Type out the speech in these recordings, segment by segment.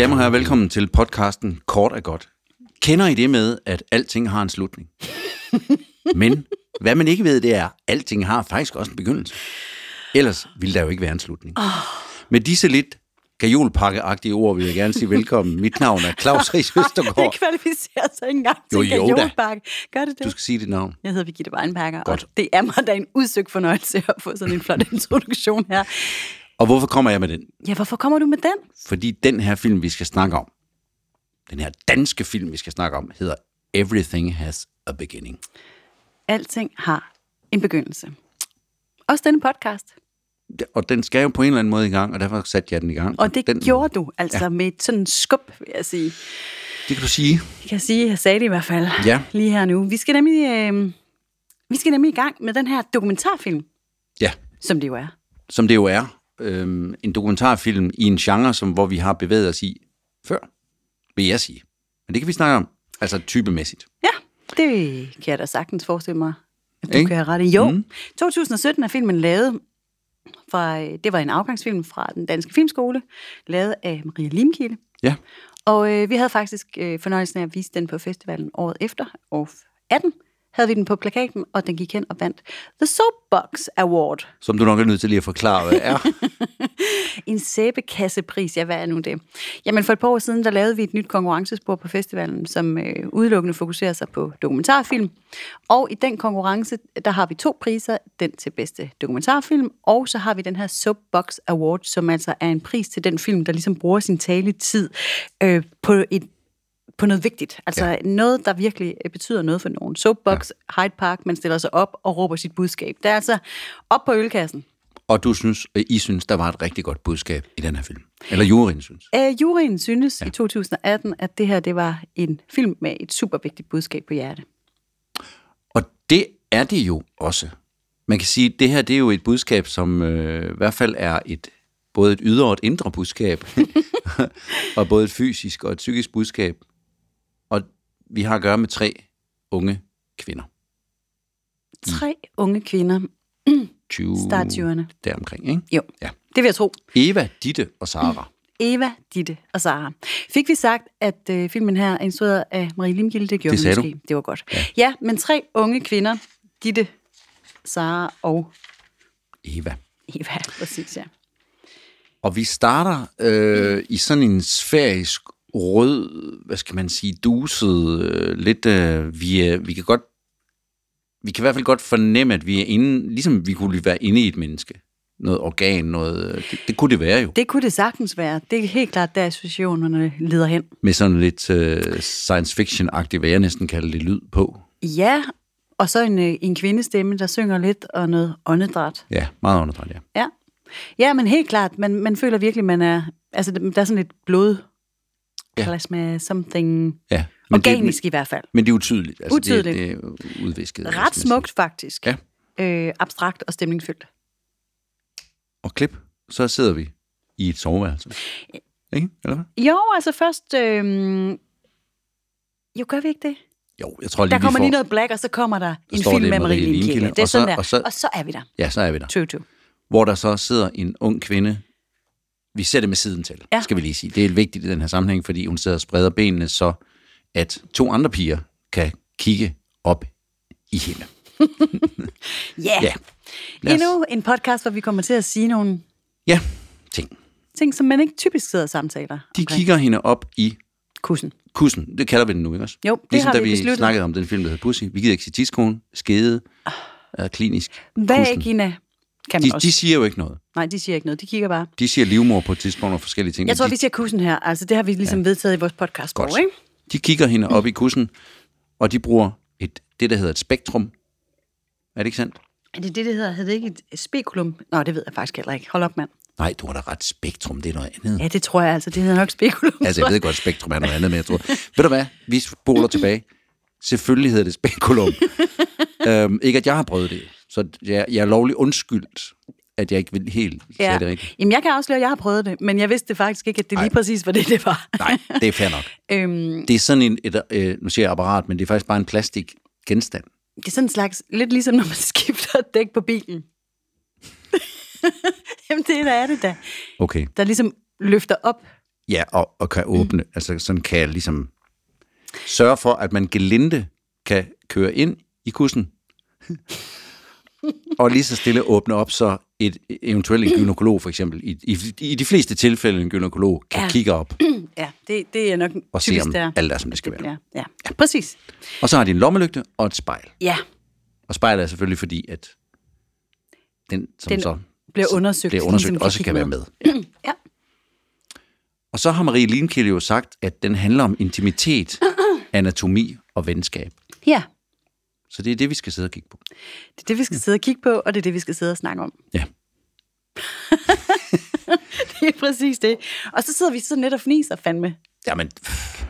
Mine damer og herrer, velkommen til podcasten Kort er godt. Kender I det med, at alting har en slutning? Men hvad man ikke ved, det er, at alting har faktisk også en begyndelse. Ellers ville der jo ikke være en slutning. Oh. Med disse lidt gajolpakke-agtige ord vil jeg gerne sige velkommen. Mit navn er Claus Ries Østergaard. Det kvalificerer sig ikke engang Jo, til jo da. kajolpakke. Gør det det? Du skal sige dit navn. Jeg hedder Birgitte Weinberger, Godt. og det er mig da en udsøgt fornøjelse at få sådan en flot introduktion her. Og hvorfor kommer jeg med den? Ja, hvorfor kommer du med den? Fordi den her film, vi skal snakke om, den her danske film, vi skal snakke om, hedder Everything Has a Beginning. Alting har en begyndelse. Også denne podcast. Og den skal jo på en eller anden måde i gang, og derfor satte jeg den i gang. Og det den, gjorde du altså ja. med et sådan skub, vil jeg sige. Det kan du sige. Jeg kan sige, jeg sagde det i hvert fald Ja. lige her nu. Vi skal nemlig, øh, vi skal nemlig i gang med den her dokumentarfilm, Ja, som det jo er. som det jo er. Øhm, en dokumentarfilm i en genre, som, hvor vi har bevæget os i før, vil jeg sige. Men det kan vi snakke om, altså typemæssigt. Ja, det kan jeg da sagtens forestille mig, at du Ikke? kan have ret i. Jo, Mm. mm. 2017 er filmen lavet fra, det var en afgangsfilm fra den danske filmskole, lavet af Maria Limkilde. Ja, Og øh, vi havde faktisk øh, fornøjelsen af at vise den på festivalen året efter, år 18, havde vi den på plakaten, og den gik hen og vandt The Soapbox Award. som du nok er nødt til lige at forklare, hvad er. En sæbekassepris, ja, hvad er nu det? Jamen for et par år siden, der lavede vi et nyt konkurrencespor på festivalen, som øh, udelukkende fokuserer sig på dokumentarfilm. Og i den konkurrence, der har vi to priser, den til bedste dokumentarfilm, og så har vi den her Soapbox Award, som altså er en pris til den film, der ligesom bruger sin taletid øh, på et på noget vigtigt. Altså ja. noget, der virkelig øh, betyder noget for nogen. Soapbox, ja. Hyde Park, man stiller sig op og råber sit budskab. Det er altså op på ølkassen. Og du synes, øh, I synes, der var et rigtig godt budskab i den her film. Eller juryen synes. Øh, juryen synes ja. i 2018, at det her det var en film med et super vigtigt budskab på hjerte. Og det er det jo også. Man kan sige, at det her det er jo et budskab, som øh, i hvert fald er et både et ydre og et indre budskab. og både et fysisk og et psykisk budskab. Og vi har at gøre med tre unge kvinder. Tre unge kvinder, 20 start 20'erne. deromkring, ikke? Jo, Ja. det vil jeg tro. Eva, Ditte og Sara. Eva, Ditte og Sara. Fik vi sagt, at øh, filmen her er instrueret af Marie Limgilde? Det gjorde Det sagde måske. Det var godt. Ja. ja, men tre unge kvinder, Ditte, Sara og Eva. Eva, præcis, ja. Og vi starter øh, i sådan en sfærisk rød, hvad skal man sige, duset, øh, lidt, øh, vi, er, vi kan godt, vi kan i hvert fald godt fornemme, at vi er inde, ligesom vi kunne være inde i et menneske. Noget organ, noget, øh, det, det kunne det være jo. Det kunne det sagtens være. Det er helt klart, der associationerne leder hen. Med sådan lidt øh, science fiction-agtigt, hvad jeg næsten kalder det, lyd på. Ja, og så en, øh, en kvindestemme, der synger lidt, og noget åndedræt. Ja, meget underdræt, ja. Ja. Ja, men helt klart, man, man føler virkelig, man er, altså der er sådan lidt blod, Ja. plasma, something, ja. organisk i hvert fald. Det, men det er utydeligt. Altså, Utydeligt. Det, det er udvisket. hvad Ret smukt faktisk. Ja. Øh, abstrakt og stemningsfyldt. sige. Og klip, så sidder vi i et soveværelse. Ikke? Eller hvad? Jo, altså først... Øh, jo, gør vi ikke det? Jo, jeg tror lige, Der kommer får... lige noget black, og så kommer der en står film det med Marie. Limkilde, Det er og så- sådan der. og så- og så er vi der. Ja, så er vi der. True, true. hvor der så sidder en ung kvinde. Vi ser det med siden til, Ja. skal vi lige sige. Det er vigtigt i den her sammenhæng, fordi hun sidder og spreder benene, så at to andre piger kan kigge op i hende. Yeah. Ja, os- Endnu en podcast, hvor vi kommer til at sige nogle Ja, ting. ting, som man ikke typisk sidder og samtaler De omkring. kigger hende op i Kussen. kussen. Det kalder vi den nu, ikke også? Jo, det ligesom har da vi vi besluttet. snakkede om den film, der hedder Pussy. Vi gider ikke sige tidskone, skede, er klinisk. kussen. Vagina kan De, også. de siger jo ikke noget. Nej, de siger ikke noget. De kigger bare. De siger livmor på et tidspunkt og forskellige ting. Jeg tror, de, vi siger kussen her. Altså, det har vi ligesom ja. vedtaget i vores podcast. Godt. Ikke? De kigger hende op i kussen, og de bruger et, det, der hedder et spektrum. Er det ikke sandt? Er det det, det hedder? Hedder det ikke et spekulum? Nå, det ved jeg faktisk heller ikke. Hold op, mand. Nej, du har da ret. Spektrum, det er noget andet. Ja, det tror jeg altså. Det hedder nok spekulum. Altså, jeg ved godt, spektrum er noget andet, men jeg tror... Ved du hvad? Vi spoler tilbage. Selvfølgelig hedder det spekulum. øhm, ikke, at jeg har prøvet det. Så jeg, jeg er lovlig undskyldt, at jeg ikke vil helt sige Ja. det rigtigt. Jamen, jeg kan afsløre, at jeg har prøvet det, men jeg vidste faktisk ikke, at det lige præcis var det, det var. Nej, det er fair nok. øhm, Det er sådan en, et, øh, nu siger jeg apparat, men det er faktisk bare en plastik genstand. det er sådan en slags, lidt ligesom når man skifter dæk på bilen. Jamen, det der er det da. Okay. Der ligesom løfter op Ja, og, og kan åbne. Mm. Altså sådan kan jeg ligesom sørge for, at man gelinde kan køre ind i kussen, og lige så stille åbne op, så et eventuelt en gynekolog for eksempel, i, i, i de fleste tilfælde en gynekolog, kan Ja. kigge op Ja, det, det er nok og se, om der. alt er, som det skal det være. Ja. ja, præcis. Og så har de en lommelygte og et spejl. Ja, Og spejlet er selvfølgelig fordi, at den, som Den så bliver undersøgt. bliver undersøgt ligesom også kigge kan være med. Ja. Ja. Og så har Marie Limkilde jo sagt, at den handler om intimitet, anatomi og venskab. Ja, Så det er det, vi skal sidde og kigge på. det er det, vi skal sidde og kigge på, og det er det, vi skal sidde og snakke om. Ja. Det er præcis det. Og så sidder vi så net og fniser fandme. Jamen,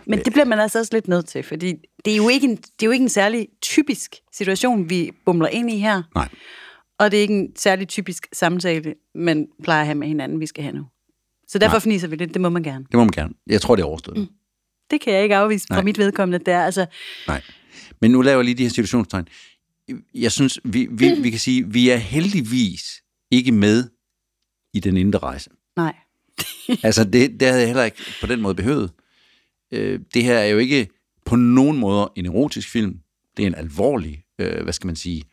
Men det bliver man altså også lidt nødt til, fordi det er jo ikke en, det er jo ikke en særlig typisk situation, vi bumler ind i her. nej. Og det er ikke en særlig typisk samtale, man plejer at have med hinanden, vi skal have nu. Så derfor Nej. fniser vi lidt, det må man gerne. Det må man gerne. Jeg tror, det er overstået. Mm. Det kan jeg ikke afvise fra Nej. mit vedkommende. Det er altså, Nej. Men nu laver jeg lige de her situationstegn. Jeg synes, vi, vi, vi kan sige, vi er heldigvis ikke med i den indre rejse. nej. Altså, det, det havde jeg heller ikke på den måde behøvet. Øh, det her er jo ikke på nogen måder en erotisk film. Det er en alvorlig, øh, hvad skal man sige,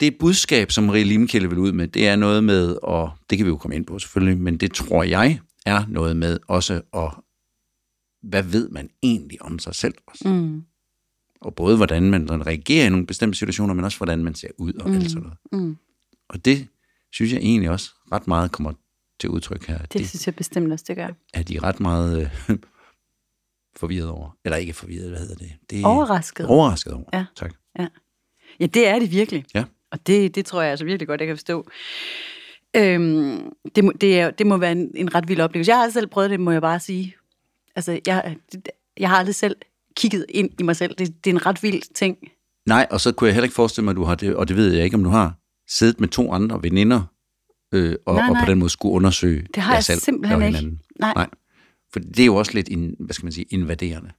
det budskab, som Marie Limkilde vil ud med, det er noget med, og det kan vi jo komme ind på selvfølgelig, men det tror jeg er noget med også at, hvad ved man egentlig om sig selv også? Mm. Og både hvordan man reagerer i nogle bestemte situationer, men også hvordan man ser ud og mm. alt sådan noget. Mm. Og det synes jeg egentlig også ret meget kommer til udtryk her. Det, Det, synes jeg bestemt også, det gør. er de ret meget øh, forvirret over. Eller ikke forvirret, hvad hedder det? det er Overrasket. Overrasket over, Ja. tak. Ja, det er det virkelig. Ja. Og det, det tror jeg altså virkelig godt, jeg kan forstå. Øhm, det, må, det, er, det må være en, en ret vild oplevelse. Jeg har selv prøvet det, må jeg bare sige. Altså, jeg, jeg har aldrig selv kigget ind i mig selv. Det, det er en ret vild ting. Nej, og så kunne jeg heller ikke forestille mig, at du har det, og det ved jeg ikke, om du har, siddet med to andre veninder, øh, og, Nej, og nej. på den måde skulle undersøge Det har jeg selv simpelthen og ikke. hinanden. Nej. Nej. For det er jo også lidt, in, hvad skal man sige, invaderende.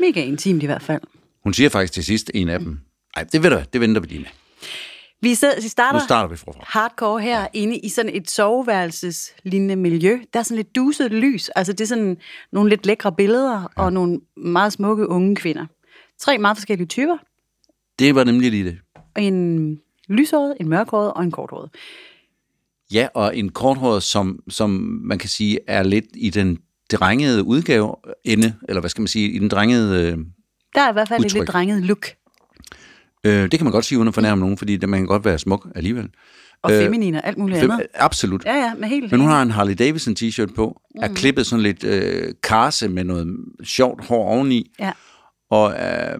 Mega intimt i hvert fald. Hun siger faktisk til sidst, en af dem, nej, det ved du det venter vi lige med. Vi, sidder, vi starter, Nu starter vi forfra. hardcore her inde i sådan et soveværelseslignende miljø. Der er sådan lidt duset lys. Altså det er sådan nogle lidt lækre billeder ja. og nogle meget smukke unge kvinder. Tre meget forskellige typer. Det var nemlig lige det. En lyshåret, en mørkhåret og en korthåret. Ja, og en korthåret, som, som man kan sige er lidt i den drengede udgave ende, eller hvad skal man sige, i den drengede... Øh, Der er i hvert fald et Udtryk. lidt drenget look. Øh, det kan man godt sige uden at fornærme nogen, fordi det, man kan godt være smuk alligevel. Og Øh, feminin og alt muligt Fem, andet. absolut. Ja, ja, med helt... Men hun har en Harley Davidson t-shirt på, er Mm. klippet sådan lidt øh, karse med noget sjovt hår oveni, Ja. og øh,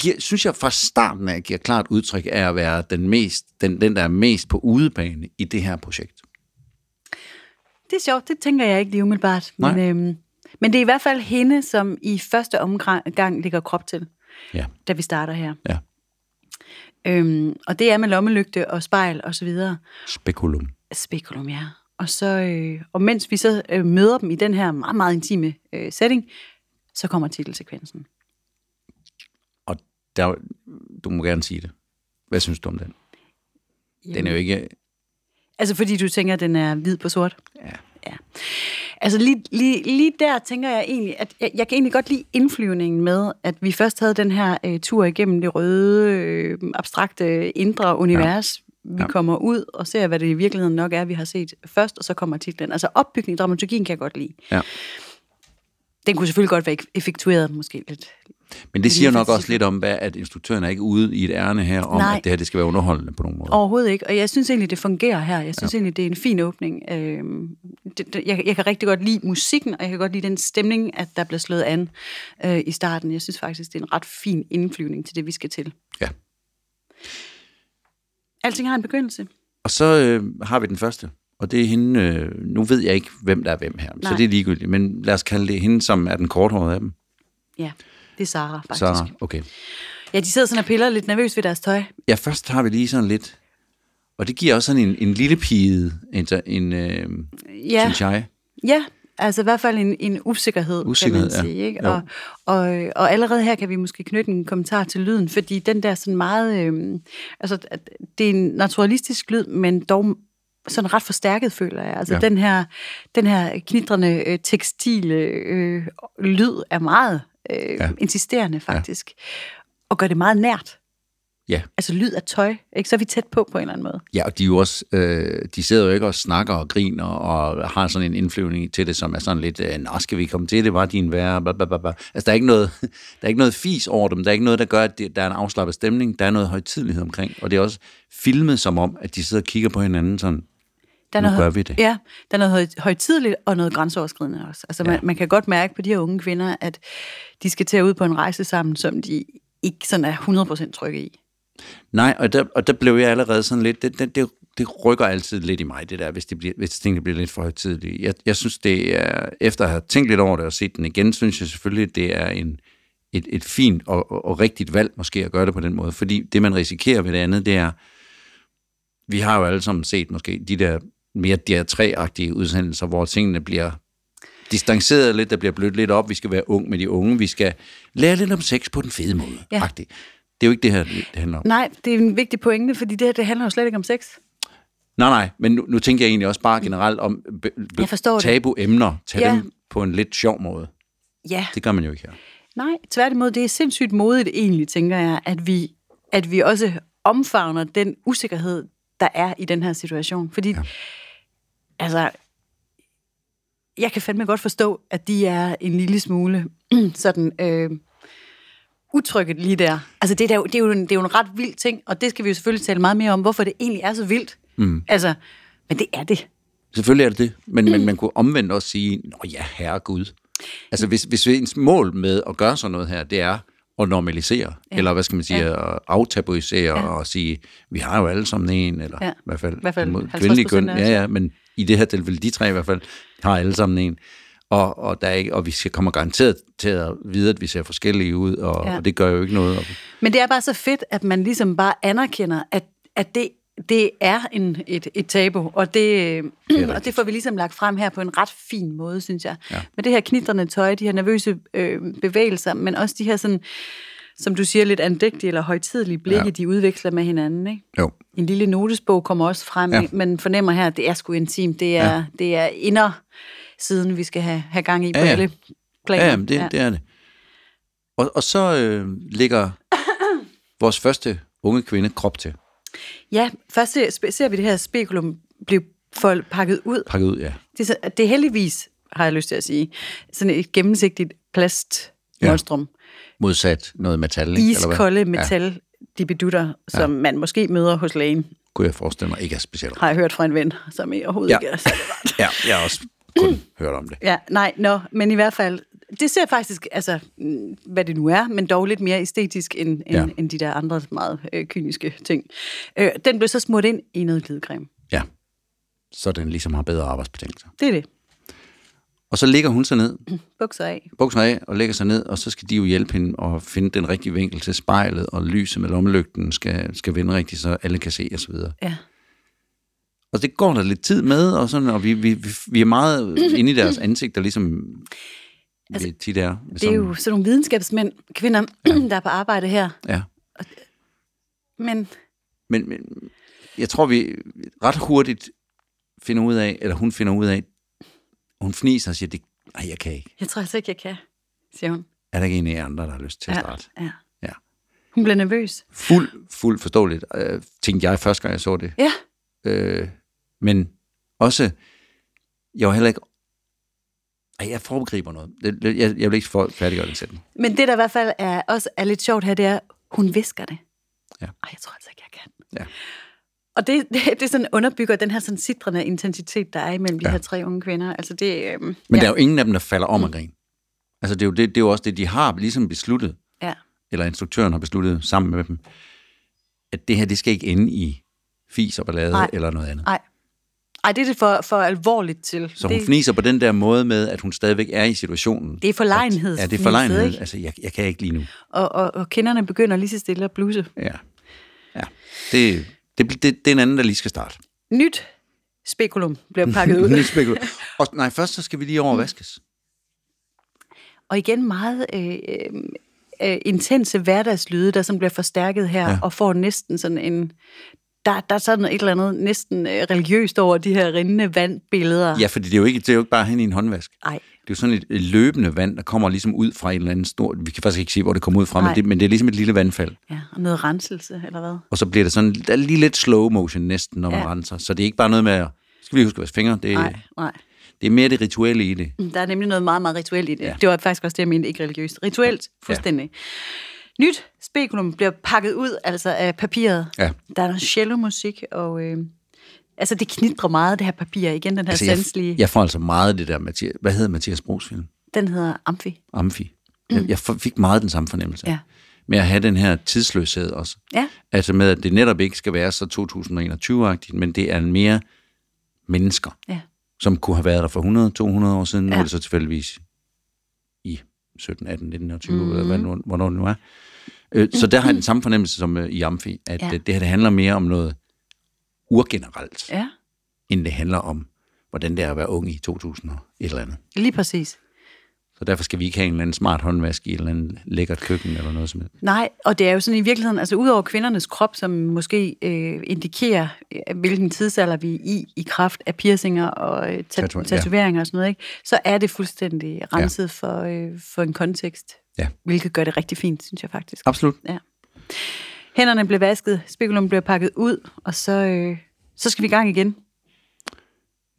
giver, synes jeg fra starten af giver klart udtryk af at være den, mest, den, den der er mest på udebane i det her projekt. Det er sjovt, det tænker jeg ikke lige umiddelbart. Men, Nej. øhm, men det er i hvert fald hende, som i første omgang ligger krop til, Ja, da vi starter her. ja. Øhm, og det er med lommelygte og spejl og så videre. Spekulum. Spekulum, ja. Og, så, øh, og mens vi så øh, møder dem i den her meget, meget intime øh, setting, så kommer titelsekvensen. Og der, du må gerne sige det. Hvad synes du om den? Den er jo ikke... Altså fordi du tænker, at den er hvid på sort? Ja. Ja. Altså lige, lige, lige der tænker jeg egentlig, at jeg, jeg kan egentlig godt lide indflyvningen med, at vi først havde den her øh, tur igennem det røde, øh, abstrakte, indre univers. Ja. Vi Ja. kommer ud og ser, hvad det i virkeligheden nok er, vi har set først, og så kommer titlen. Altså opbygning, dramaturgien kan jeg godt lide. ja. Den kunne selvfølgelig godt være effektueret måske lidt. Men det siger lige nok for også lidt om, hvad, at instruktøren er ikke ude i et ærne her, om Nej. at det her det skal være underholdende på nogen måde. Overhovedet ikke, og jeg synes egentlig, det fungerer her. Jeg synes ja. egentlig, det er en fin åbning. Øhm, det, det, jeg, jeg kan rigtig godt lide musikken, og jeg kan godt lide den stemning, at der bliver slået an øh, i starten. Jeg synes faktisk, det er en ret fin indflyvning til det, vi skal til. Ja. Alting har en begyndelse. Og så øh, har vi den første, og det er hende, øh, nu ved jeg ikke, hvem der er hvem her, Nej. så det er ligegyldigt, men lad os kalde det hende, som er den korthårede af dem. Ja, det er Sara faktisk. Så, okay. Ja, de sidder sådan og piller lidt nervøst ved deres tøj. Ja, først har vi lige sådan lidt, og det giver også sådan en, en lille pige, en, en øh, Ja, synes jeg. ja altså i hvert fald en, en usikkerhed, Usikkerhed, kan man sige. ja. Ikke? Og, og, og allerede her kan vi måske knytte en kommentar til lyden, fordi den der sådan meget... Øh, altså, det er en naturalistisk lyd, men dog sådan ret forstærket, føler jeg. Altså Ja. den her, den her knitrende øh, tekstile øh, lyd er meget øh, Ja. insisterende, faktisk. Ja. Og gør det meget nært. Ja. Altså lyd af tøj, ikke? Så er vi tæt på på en eller anden måde. Ja, og de, er jo også, øh, de sidder jo ikke og snakker og griner og har sådan en indflyvning til det, som er sådan lidt, øh, nå, skal vi komme til det, var din værre, bla, bla, bla, bla. Altså, der er, ikke noget, der er ikke noget fis over dem, der er ikke noget, der gør, at det, der er en afslappet stemning, der er noget højtidlighed omkring, og det er også filmet som om, at de sidder og kigger på hinanden sådan, Der er Nu noget, gør vi det. Ja, der er noget høj, højtidligt og noget grænseoverskridende også. Altså man, Ja. man kan godt mærke på de her unge kvinder, at de skal til at ud på en rejse sammen, som de ikke sådan er 100% trygge i. Nej, og der, og der blev jeg allerede sådan lidt, det, det, det, det rykker altid lidt i mig, det der, hvis, det bliver, hvis tingene bliver lidt for højtidlige. Jeg, jeg synes, det er, efter at have tænkt lidt over det og set den igen, synes jeg selvfølgelig, det er en, et, et fint og, og, og rigtigt valg måske at gøre det på den måde. Fordi det, man risikerer ved det andet, det er, vi har jo alle sammen set måske de der mere DR3-agtige udsendelser, hvor tingene bliver distanceret lidt, der bliver blødt lidt op, vi skal være ung med de unge, vi skal lære lidt om sex på den fede måde. Ja. Det er jo ikke det her, det handler om. Nej, det er en vigtig pointe, fordi det her det handler jo slet ikke om sex. Nej, nej, men nu, nu tænker jeg egentlig også bare generelt om tabu-emner. Tag ja. dem på en lidt sjov måde. Ja, Det gør man jo ikke her. nej, tværtimod, det er sindssygt modigt egentlig, tænker jeg, at vi, at vi også omfavner den usikkerhed, der er i den her situation. Fordi, ja. Altså, jeg kan fandme godt forstå, at de er en lille smule sådan øh, utrygget lige der. Altså, det er, jo, det, er jo en, det er jo en ret vild ting, og det skal vi jo selvfølgelig tale meget mere om, hvorfor det egentlig er så vildt. Mm. Altså, men det er det. Selvfølgelig er det det, men, men man kunne omvendt også sige, nå ja, herregud. Altså hvis, hvis ens mål med at gøre sådan noget her, det er at normalisere, ja. eller hvad skal man sige, ja. at aftabuisere ja. og sige, vi har jo alle sammen en, eller Ja. i hvert fald, I hvert fald mod 50% kvindelige køn. ja. ja, men i det her tilfælde, de tre i hvert fald, har alle sammen en. Og, og, der er ikke, og vi skal kommer garanteret til at vide, at vi ser forskellige ud, og, Ja. og det gør jo ikke noget. Og, Men det er bare så fedt, at man ligesom bare anerkender, at, at det, det er en, et, et tabu, og det, det og det får vi ligesom lagt frem her på en ret fin måde, synes jeg. Ja. Med det her knitrende tøj, de her nervøse øh, bevægelser, men også de her sådan, som du siger, lidt andægtige eller højtidelige blikke, ja. Ja. de udveksler med hinanden. Ikke? jo. En lille notesbog kommer også frem, Ja. ja. man fornemmer her, at det er sgu intimt, det er, ja. det er inder siden vi skal have, have gang i på Ja, ja. alle planer. Ja, jamen, det, ja. det er det. Og, og så øh, ligger vores første unge kvinde krop til. Ja, først ser- ser vi det her spekulum blive for- pakket ud. Pakket ud, ja. Det er, så, det er heldigvis, har jeg lyst til at sige, sådan et gennemsigtigt plastmonstrum. Modsat noget metal, ikke? Eller hvad? Iskolde metal dibidutter, som man måske møder hos lægen, Kunne jeg forestille mig ikke er specielt. har jeg hørt fra en ven, som i overhovedet Ja. ikke er særlig. Ja, jeg har også kun hørt om det. Ja, nej, nå, men i hvert fald, det ser faktisk, altså, mm, hvad det nu er, men dog lidt mere æstetisk end, end, Ja. end de der andre meget øh, kyniske ting. Øh, den blev så smurt ind i noget glidecreme. Ja. Så den ligesom har bedre arbejdsbetingelser. Det er det. Og så ligger hun sig ned, Bukser af. bukser af og lægger sig ned, og så skal de jo hjælpe hende at finde den rigtige vinkel til spejlet, og lyset med lommelygten skal, skal vende rigtigt, så alle kan se osv. Ja. Og det går der lidt tid med, og, sådan, og vi, vi, vi, vi er meget inde i deres ansigter, ligesom altså, det tit er. Det er jo sådan nogle videnskabsmænd, kvinder, ja. der er på arbejde her. Ja. Men Men, men jeg tror, vi ret hurtigt finder ud af, eller hun finder ud af, hun fniser og siger, det, nej, jeg kan ikke. jeg tror altså ikke, jeg kan, siger hun. Er der ikke en af jer andre, der har lyst til at Ja, starte? ja. Ja. Hun bliver nervøs. Fuld, fuld forståeligt, øh, tænkte jeg første gang, jeg så det. Ja, Øh, men også, jeg var heller ikke, ej, jeg foregriber noget. Det- Jeg, jeg vil ikke færdiggøre den sætning. men det der i hvert fald er, også er lidt sjovt her, det er, hun visker det. Ja. Ej, jeg tror altså ikke, jeg kan. Ja. Og det, det, det sådan underbygger den her sådan sidrende intensitet, der er imellem de Ja. her tre unge kvinder. Altså det, øhm, Men ja, der er jo ingen af dem, der falder om at grine. Altså, det er, jo det, det er jo også det, de har ligesom besluttet, ja. eller instruktøren har besluttet sammen med dem, at det her, det skal ikke ende i fis og ballade Nej. eller noget andet. Ej. Ej, det er det for, for alvorligt til. Så det, hun fniser på den der måde med, at hun stadigvæk er i situationen. det er forlegenhed. Ja, det er forlegenhed. Ikke? Altså, jeg, jeg kan ikke lige nu. Og, og, og kinderne begynder lige så stille at bluse. Ja. ja. Det, det, det, det er en anden, der lige skal starte. Nyt spekulum bliver pakket ud. Nyt spekul. Og nej, først så skal vi lige overvaskes. Og igen meget øh, øh, intense hverdagslyde, der som bliver forstærket her. Ja. og får næsten sådan en der, der er sådan et eller andet næsten øh, religiøst over de her rindende vandbilleder. Ja, fordi det er jo ikke, det er jo ikke bare hen i en håndvask. Ej. Det er jo sådan et løbende vand, der kommer ligesom ud fra en eller anden stor... Vi kan faktisk ikke se, hvor det kommer ud fra, Nej. men det, men det er ligesom et lille vandfald. Ja, og noget renselse, eller hvad? Og så bliver det sådan der er lige lidt slow motion næsten, når man Ja. renser. Så det er ikke bare noget med at... Skal vi lige huske at vaske fingre? Det, Nej, nej. det er mere det rituelle i det. Der er nemlig noget meget, meget rituelt i det. Ja. Det var faktisk også det, jeg mente, ikke religiøst. Rituelt, fuldstændig. Ja. Nyt spekulum bliver pakket ud altså af papiret. Ja. Der er noget cello-musik, og øh, altså det knitrer meget, det her papir. Igen, den her Altså, sanselige. jeg, jeg får altså meget det der, Mathias, hvad hedder Mathias Brugs film? Den hedder Amfi. Amfi. Jeg, jeg f- fik meget den samme fornemmelse. Ja. Med at have den her tidsløshed også. Ja. Altså med, at det netop ikke skal være så 2021-agtigt, men det er mere mennesker, Ja. som kunne have været der for 100-200 år siden. Nu Ja. er det så tilfældigvis 17, 18, 19 og 20, mm. eller hvad, nu- hvornår det nu er. Øh, Så der har jeg den samme fornemmelse som øh, i Amfi, at Ja. ja. det her det handler mere om noget urgenerelt, Ja, end det handler om, hvordan det er at være ung i 2000 og et eller andet. lige præcis. Så derfor skal vi ikke have en eller anden smart håndvask i et eller andet lækkert køkken eller noget som helst. Nej, og det er jo sådan i virkeligheden, altså udover kvindernes krop, som måske øh, indikerer, øh, hvilken tidsalder vi er i, i kraft af piercinger og øh, tat- Tatua- ja. tatoveringer og sådan noget, ikke? så er det fuldstændig renset ja. for, øh, for en kontekst, Ja. hvilket gør det rigtig fint, synes jeg faktisk. Absolut. Ja. Hænderne bliver vasket, spekulum bliver pakket ud, og så, øh, så skal vi i gang igen.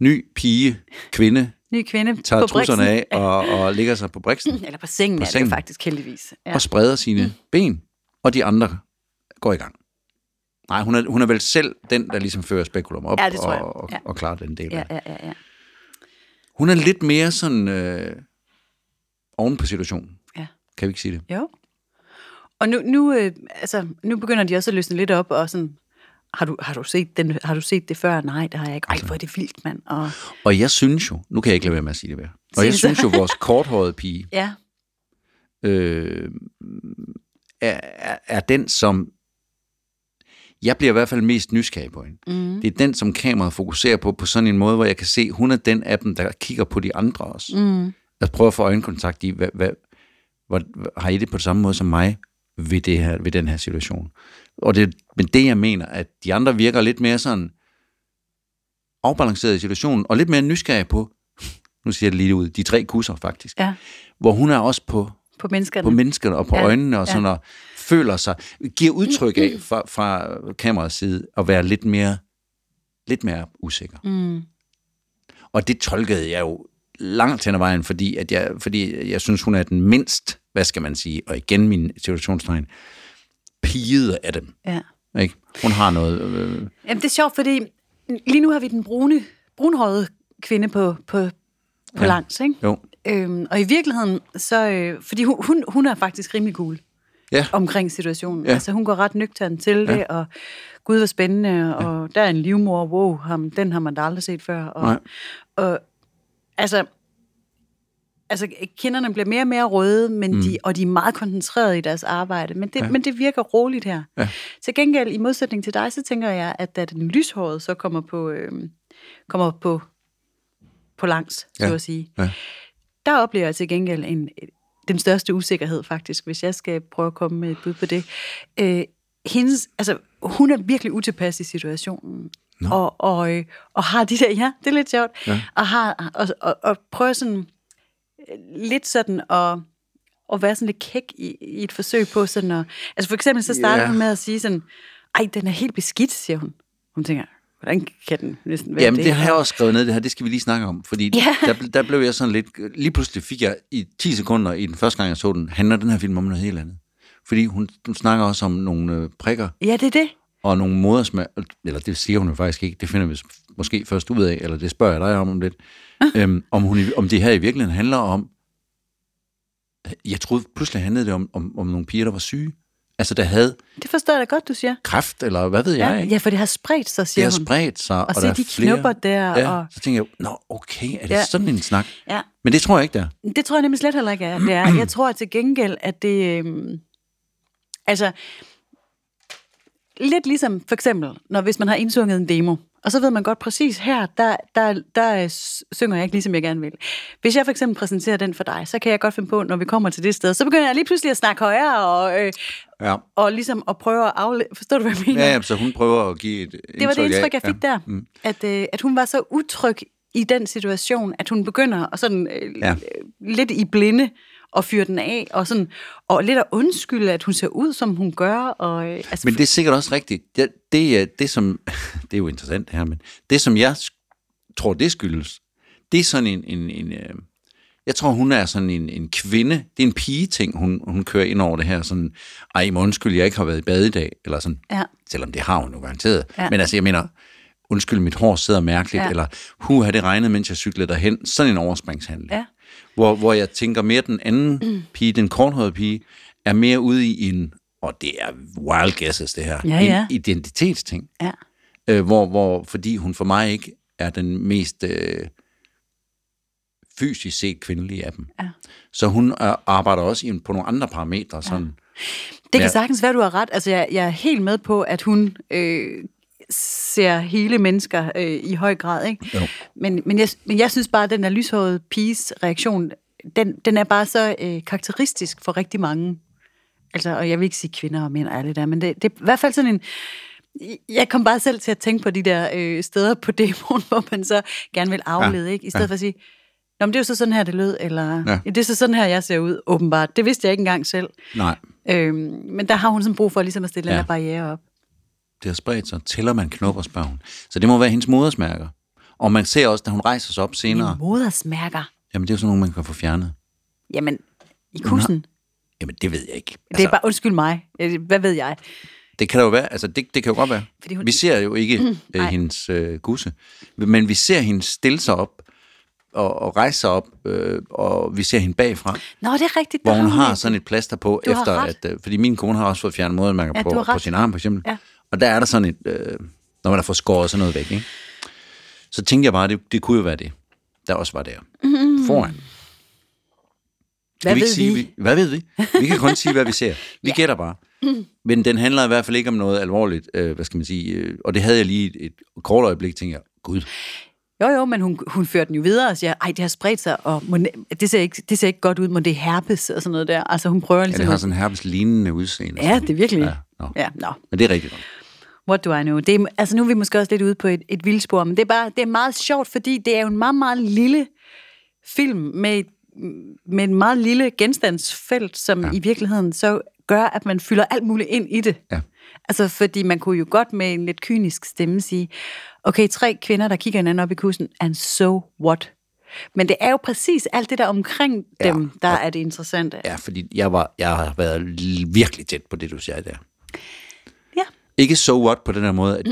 Ny pige, kvinde, Ny kvinde tager på trusserne af og, og ligger sig på briksen Eller på sengen På er det sengen. faktisk heldigvis. Ja. og spreder sine ben, og de andre går i gang. Nej, hun er, hun er vel selv den, der ligesom fører spekulum op Ja, det tror jeg. og, og, Ja. og klarer den del Ja, ja, ja, ja. Hun er lidt mere sådan øh, oven på situationen. ja. Kan vi ikke sige det? Jo. Og nu, nu, øh, altså, nu begynder de også at løsne lidt op, og sådan, har du, har du, set, den, har du set det før? Nej, det har jeg ikke. Ej, hvor er det vildt, mand. Og, Og jeg synes jo, nu kan jeg ikke lade være med at sige det mere, og jeg synes jo, vores korthårede pige ja, øh, er, er, er den, som jeg bliver i hvert fald mest nysgerrig på hende. Mm. Det er den, som kameraet fokuserer på, på sådan en måde, hvor jeg kan se, hun er den af dem, der kigger på de andre også. Mm. Jeg prøver at få øjenkontakt i, hvad, hvad, hvad, har I det på samme måde som mig ved, det her, ved den her situation? Og det, men det, jeg mener, at de andre virker lidt mere sådan afbalanceret i situationen, og lidt mere nysgerrig på, nu siger jeg det lige ud, de tre kusser faktisk, ja, hvor hun er også på på menneskerne. på menneskerne og på Ja, øjnene, og sådan, ja. og føler sig, giver udtryk af fra, fra kameraets side, at være lidt mere, lidt mere usikker. Mm. Og det tolkede jeg jo langt hen ad vejen, fordi, at jeg, fordi jeg synes, hun er den mindst, hvad skal man sige, og igen min situationstegn, pigede af dem. Ja. Ikke? Hun har noget... Øh, Jamen, det er sjovt, fordi lige nu har vi den brune, brunhårede kvinde på, på, på ja. Ja. langs, ikke? jo, Øhm, og i virkeligheden, så, øh, fordi hun, hun, hun er faktisk rimelig cool ja, omkring situationen. Ja. Ja. Altså, hun går ret nøgtern til det, Ja. og gud, hvor spændende, og der er en livmor, wow, ham, den har man da aldrig set før. Og, Nej. og altså, altså, kinderne bliver mere og mere røde, men mm. de, og de er meget koncentrerede i deres arbejde, men det, ja. men det virker roligt her. Ja. Til gengæld, i modsætning til dig, så tænker jeg, at da den lyshårede så kommer på, øh, kommer på, på langs, så Ja. at sige, ja. der oplever jeg til gengæld en, den største usikkerhed faktisk, hvis jeg skal prøve at komme med et bud på det. Øh, hendes, altså, hun er virkelig utilpas i situationen. Nå. Og, og, øh, og har de der, ja, det er lidt sjovt, Ja. og, har, og, og, og prøver sådan lidt sådan at, at være sådan lidt kæk i, i et forsøg på sådan at, altså for eksempel så starter Ja. hun med at sige sådan, ej, den er helt beskidt, siger hun. Hun tænker, hvordan kan den næsten være Jamen, det? det har jeg også skrevet ned, det her, det skal vi lige snakke om, fordi Ja. der, der blev jeg sådan lidt, lige pludselig fik jeg i 10 sekunder, i den første gang, jeg så den, handler den her film om noget helt andet. Fordi hun, hun snakker også om nogle øh, prikker, Ja, det er det. og nogle modersmær, eller det siger hun jo faktisk ikke, det finder vi måske først ud af, eller det spørger jeg dig om om lidt, øhm, om, hun, om det her i virkeligheden handler om, jeg troede pludselig handlede det om, om, om nogle piger, der var syge, altså der havde Det forstår jeg da godt, du siger. kræft, eller hvad ved jeg, Ja, ikke? ja, for det har spredt sig, det siger har hun. spredt sig, og, Og se der er de flere. knopper der, Ja, og- så tænker jeg, nå okay, er det Ja. sådan en snak? Ja. Men det tror jeg ikke, der. Det tror jeg nemlig slet heller ikke er. Det er. Jeg tror til gengæld, at det... Øhm, altså, lidt ligesom for eksempel, når hvis man har indsunget en demo, Og så ved man godt præcis her, der, der, der s- synger jeg ikke ligesom jeg gerne vil. Hvis jeg for eksempel præsenterer den for dig, så kan jeg godt finde på, når vi kommer til det sted, så begynder jeg lige pludselig at snakke højere og, øh, Ja. og ligesom at prøve at afle... Forstår du, hvad jeg mener? Ja, ja, så hun prøver at give et det var det indtryk, jeg fik der. Mm. At, øh, at hun var så utryg i den situation, at hun begynder at sådan, øh, Ja. ja. lidt i blinde og fyre den af, og, sådan, og lidt at undskylde, at hun ser ud, som hun gør. Og, øh, altså, Men det er sikkert også rigtigt. Det, det, er det, som, det er jo interessant det her, men det, som jeg tror, det skyldes, det er sådan en, en, en øh, jeg tror, hun er sådan en, en kvinde, det er en pige-ting, hun, hun kører ind over det her, sådan, ej, må undskyld, jeg ikke har været i bad i dag, eller sådan, Ja. selvom det har hun jo garanteret. Ja. Men altså, jeg mener, undskyld, mit hår sidder mærkeligt. Ja. eller hu, har det regnet, mens jeg cyklede derhen, sådan en overspringshandling. Ja. Hvor, hvor jeg tænker mere, den anden mm. pige, den korthårede pige, er mere ude i en, og det er wild guesses det her, Ja, ja. en identitetsting. ja. Øh, hvor, hvor, fordi hun for mig ikke er den mest øh, fysisk set kvindelige af dem. Ja. Så hun øh, arbejder også i, på nogle andre parametre, sådan, Det kan Ja. sagtens være, du har ret. Altså, jeg, jeg er helt med på, at hun øh, ser hele mennesker øh, i høj grad. Ikke? Jo. Men, men, jeg, men jeg synes bare, at den der lyshårede piges reaktion, den, den er bare så øh, karakteristisk for rigtig mange. Altså, og jeg vil ikke sige kvinder og mænd og alt det der, men det, det er i hvert fald sådan en... Jeg kom bare selv til at tænke på de der øh, steder på demoen, hvor man så gerne vil aflede, Ja. ikke? I stedet Ja. for at sige, Nå, men det er jo så sådan her, det lød, eller Ja. ja. det er så sådan her, jeg ser ud, åbenbart. Det vidste jeg ikke engang selv. nej, Øhm, men der har hun sådan brug for ligesom at stille. Ja. den der barriere op. det har spredt sig. Tæller man knopper, spørger hun. Så det må være hendes modersmærker. Og man ser også, da hun rejser sig op senere, Modersmærker. jamen det er jo sådan nogle, man kan få fjernet. Jamen, i kussen. Jamen det ved jeg ikke. Altså, det er bare, undskyld mig. Øh, Hvad ved jeg? Det kan der jo være, altså det, det kan jo godt være. Fordi hun- Vi ser jo ikke øh, nej. hendes øh, gusse, men vi ser hende stille sig op og, og rejse sig op, øh, og vi ser hende bagfra, Nå, det er rigtigt. hvor hun har har sådan et plaster på, Du har efter at, øh, fordi min kone har også fået fjernet modermærker Ja, på, har på sin arm, for eksempel. Ja. Og der er der sådan et, øh, når man har fået skåret sådan noget væk, ikke? så tænkte jeg bare, det, det kunne jo være det, der også var der. Mm. Foran. Hvad vi ved sige, vi? vi? Hvad ved vi? Vi kan kun sige, hvad vi ser. Vi ja. gætter bare. Men den handler i hvert fald ikke om noget alvorligt, øh, hvad skal man sige, øh, og det havde jeg lige et, et kort øjeblik, tænkte jeg, gud, Jo, jo, men hun, hun førte den jo videre og siger, ej, det har spredt sig, og må, det, ser ikke, det ser ikke godt ud, må det er herpes og sådan noget der. Altså, hun prøver ja, ligesom... det har at- sådan en herpes lignende udseende. ja, det er virkelig... Ja, nå. ja nå. Men det er rigtigt. nok. What do I know? Det er, altså nu er vi måske også lidt ude på et, et vildspor, men det er, bare, det er meget sjovt, fordi det er jo en meget, meget lille film med, et- med en meget lille genstandsfelt, som Ja. ja. i virkeligheden så gør, at man fylder alt muligt ind i det. Ja. Altså, fordi man kunne jo godt med en lidt kynisk stemme sige, okay, tre kvinder, der kigger hinanden op i kussen, and so what? Men det er jo præcis alt det der omkring Ja. dem, der er det interessante. Ja, fordi jeg, var, jeg har været virkelig tæt på det, du siger der. Ikke so what på den her måde, at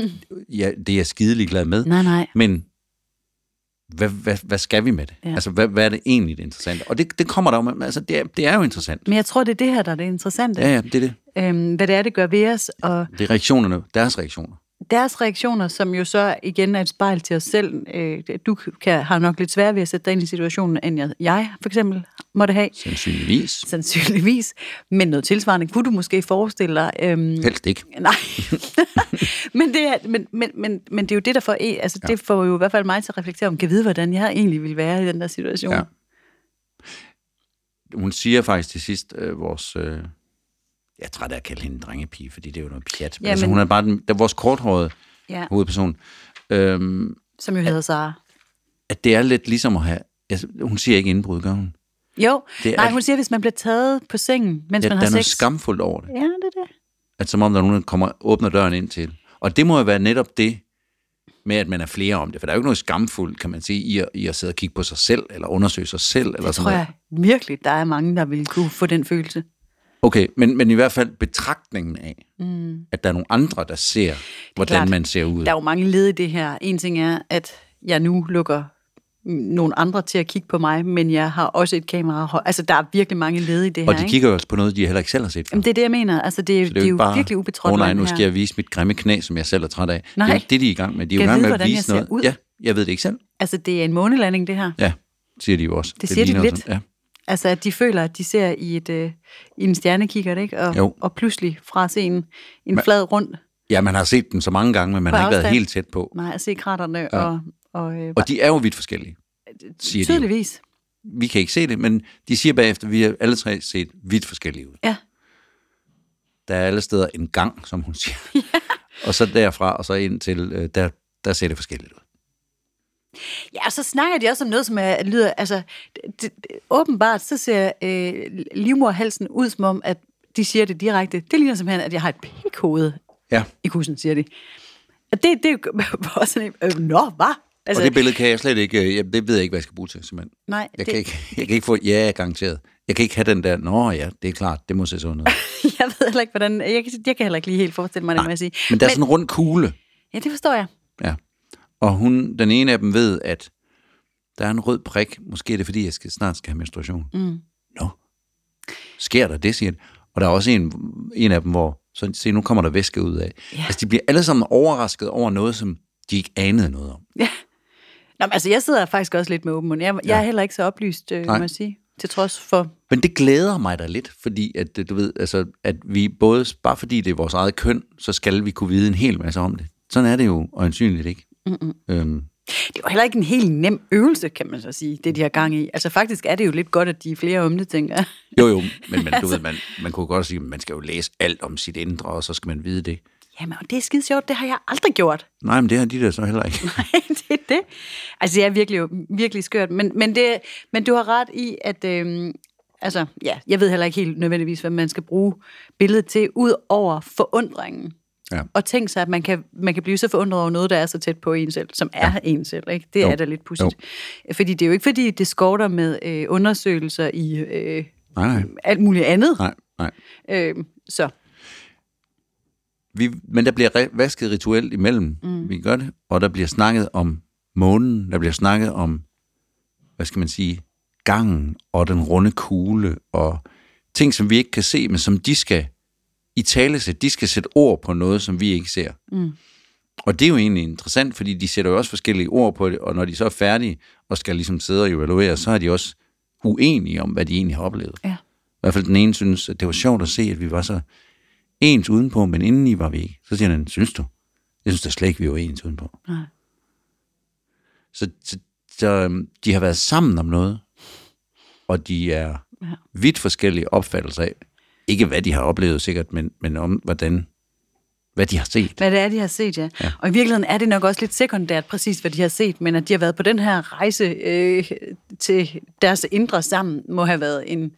ja, det er jeg skidelig glad med, Nej, nej. men hvad, hvad, hvad skal vi med det? Ja. Altså, hvad, hvad er det egentlig det interessante? Og det, det kommer der jo med, altså, det er, det er jo interessant. Men jeg tror, det er det her, der er det interessante. Ja, ja, det er det. Øhm, hvad det er, det gør ved os, og Det er reaktionerne, deres reaktioner. Deres reaktioner, som jo så igen er et spejl til os selv. Øh, du kan, har nok lidt svært ved at sætte dig ind i situationen, end jeg, jeg for eksempel måtte have, Sandsynligvis. sandsynligvis. Men noget tilsvarende kunne du måske forestille dig. Øhm, Helst ikke. nej. men, det er, men, men, men, men det er jo det, der får, e- altså, ja. det får jo i hvert fald mig til at reflektere om, kan vide, hvordan jeg egentlig ville være i den der situation. Ja. Hun siger faktisk til sidst, øh, vores... Øh, jeg er træt af at kalde hende drengepige, fordi det er jo noget pjat. Men Ja, altså, men- hun er bare den, der er vores korthårede ja. hovedperson. Øhm, Som jo hedder Sara. at det er lidt ligesom at have... Altså, hun siger ikke indbrud, gør hun? Jo, Det er- nej, hun siger, hvis man bliver taget på sengen, mens Ja, man der har er noget sex. skamfuldt over det. Ja, det er det. At som om der er nogen, der kommer, åbner døren ind til. Og det må jo være netop det, med at man er flere om det. For der er jo ikke noget skamfuldt, kan man sige, i at, i at sidde og kigge på sig selv, eller undersøge sig selv. Eller Det sådan tror noget. jeg virkelig, der er mange, der vil kunne få den følelse. Okay, men, men i hvert fald betragtningen af, mm. at der er nogle andre, der ser, hvordan klart. man ser ud. Der er jo mange led i det her. En ting er, at jeg nu lukker nogle andre til at kigge på mig, men jeg har også et kamera. Altså, der er virkelig mange led i det Og her. de ikke? kigger jo også på noget, de heller ikke selv har set før. Jamen, det er det, jeg mener. Altså, det, er, Så det er jo ikke virkelig ubetrådt Åh nej, land nu her. skal jeg vise mit grimme knæ, som jeg selv er træt af. Nej. Det er det, de er i gang med. De er jo i gang vide, med at vise noget. ud? Ja, jeg ved det ikke selv. Altså, det er en månelanding, det her. Ja, siger de jo også. Det siger de lidt. sådan- Ja. Altså, at de føler, at de ser i, et, øh, i en stjernekikkert, ikke? Og, Jo. og pludselig fra at se en, en flad rund Ja, man har set dem så mange gange, men man har ikke været helt tæt på. Nej, at se kraterne ja. og... Og, øh, Og de er jo vidt forskellige, siger de. tydeligvis. Vi kan ikke se det, men de siger bagefter, at vi har alle tre set vidt forskellige ud. Ja. Der er alle steder en gang, som hun siger. Ja. Og så derfra, og så ind til, øh, der, der ser det forskelligt ud. Ja, og så snakker de også om noget, som er, lyder... Altså, det, det, åbenbart, så ser øh, livmorhalsen ud som om, at de siger det direkte. Det ligner simpelthen, at jeg har et pikhoved Ja, i kussen, siger de. Og det, det er jo bare sådan en... Øh, nå, hvad? altså, og det billede kan jeg slet ikke, øh, jeg, det ved jeg ikke, hvad jeg skal bruge til, simpelthen. nej, Jeg, det, kan ikke, jeg kan ikke få, ja, garanteret. Jeg kan ikke have den der, nå ja, det er klart, det må se sådan ud. jeg ved heller ikke, hvordan... Jeg, kan- jeg kan heller ikke lige helt forestille mig det, må jeg sige. Men der er sådan en rund kugle, Ja, det forstår jeg. Ja. Og hun, den ene af dem ved, at der er en rød prik. Måske er det, fordi jeg skal, snart skal have menstruation. Mm. Nå. Sker der det, siger de. Og der er også en, en af dem, hvor så se, nu kommer der væske ud af. Ja. Ja. Altså, de bliver alle sammen overrasket over noget, som de ikke anede noget om. Ja. Nå, men altså, jeg sidder faktisk også lidt med åben mund. Jeg, jeg er heller ikke så oplyst, øh, må Nej. jeg sige. Til trods for... Men det glæder mig da lidt, fordi at, øh, du ved, altså, at vi både, bare fordi det er vores eget køn, så skal vi kunne vide en hel masse om det. Sådan er det jo øjensynligt ikke. Mm-mm. Øhm, Det var heller ikke en helt nem øvelse, kan man så sige, det de har gang i. Altså faktisk er det jo lidt godt, at de er flere om det, tænker jeg. jo, jo, men, men du ved, man, man kunne godt sige, at man skal jo læse alt om sit indre, og så skal man vide det. Jamen, og det er skide sjovt, det har jeg aldrig gjort. Nej, men det har de der så heller ikke. Nej, det er det. Altså, det er virkelig, virkelig skørt. Men, men, det, men du har ret i, at... Øhm, altså, ja, jeg ved heller ikke helt nødvendigvis, hvad man skal bruge billedet til, ud over forundringen. Ja. Og tænk sig, at man kan, man kan blive så forundret over noget, der er så tæt på en selv, som er ja. en selv. Ikke? Det Jo. er da lidt pudsigt. Fordi det er jo ikke, fordi det skorter med øh, undersøgelser i øh, Nej, nej, alt muligt andet. nej, nej. Øh, så Vi, men der bliver re- vasket rituelt imellem, mm. vi gør det, og der bliver snakket om månen, der bliver snakket om, hvad skal man sige, gangen og den runde kugle, og ting, som vi ikke kan se, men som de skal i tale de skal sætte ord på noget, som vi ikke ser. Mm. Og det er jo egentlig interessant, fordi de sætter jo også forskellige ord på det, og når de så er færdige og skal ligesom sidde og evaluere, så er de også uenige om, hvad de egentlig har oplevet. ja. I hvert fald den ene synes, at det var sjovt at se, at vi var så ens udenpå, men indeni var vi ikke. Så siger han, synes du? Jeg synes da slet ikke, vi var ens udenpå. Nej. Så, så, så øhm, de har været sammen om noget, og de er Ja. vidt forskellige opfattelser af, ikke hvad de har oplevet sikkert, men, men om hvordan, hvad de har set. Hvad det er, de har set, ja. ja. Og i virkeligheden er det nok også lidt sekundært præcis, hvad de har set, men at de har været på den her rejse øh, til deres indre sammen, må have været en,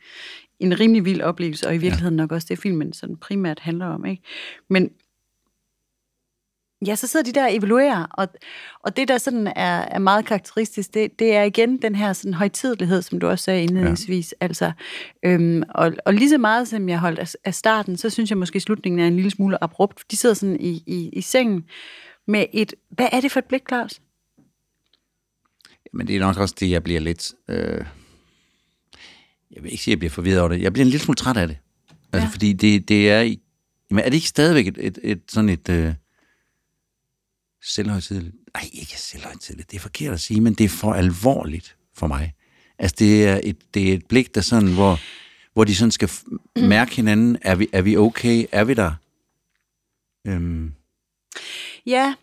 en rimelig vild oplevelse, og i virkeligheden ja. nok også det, filmen sådan primært handler om. Ikke? Men ja, så sidder de der og evaluerer, og, og det, der sådan er, er meget karakteristisk, det, det er igen den her sådan højtidelighed, som du også sagde indledningsvis. Ja. Altså, øhm, og, og lige så meget, som jeg holdt af, af starten, så synes jeg måske, at slutningen er en lille smule abrupt. De sidder sådan i, i, i sengen med et... Hvad er det for et blik, Claus? Men det er nok også det, jeg bliver lidt... Øh, jeg vil ikke sige, at jeg bliver forvirret over det. Jeg bliver en lille smule træt af det. Altså, Ja. fordi det, det er... Jamen, er det ikke stadigvæk et, et, et sådan et... Øh, selvhøjtidligt? Nej, ikke selvhøjtidligt. Det er forkert at sige, men det er for alvorligt for mig. Altså, det er et, det er et blik, der sådan, hvor, hvor de sådan skal f- mærke hinanden. Er vi, er vi okay? Er vi der? Øhm, Ja,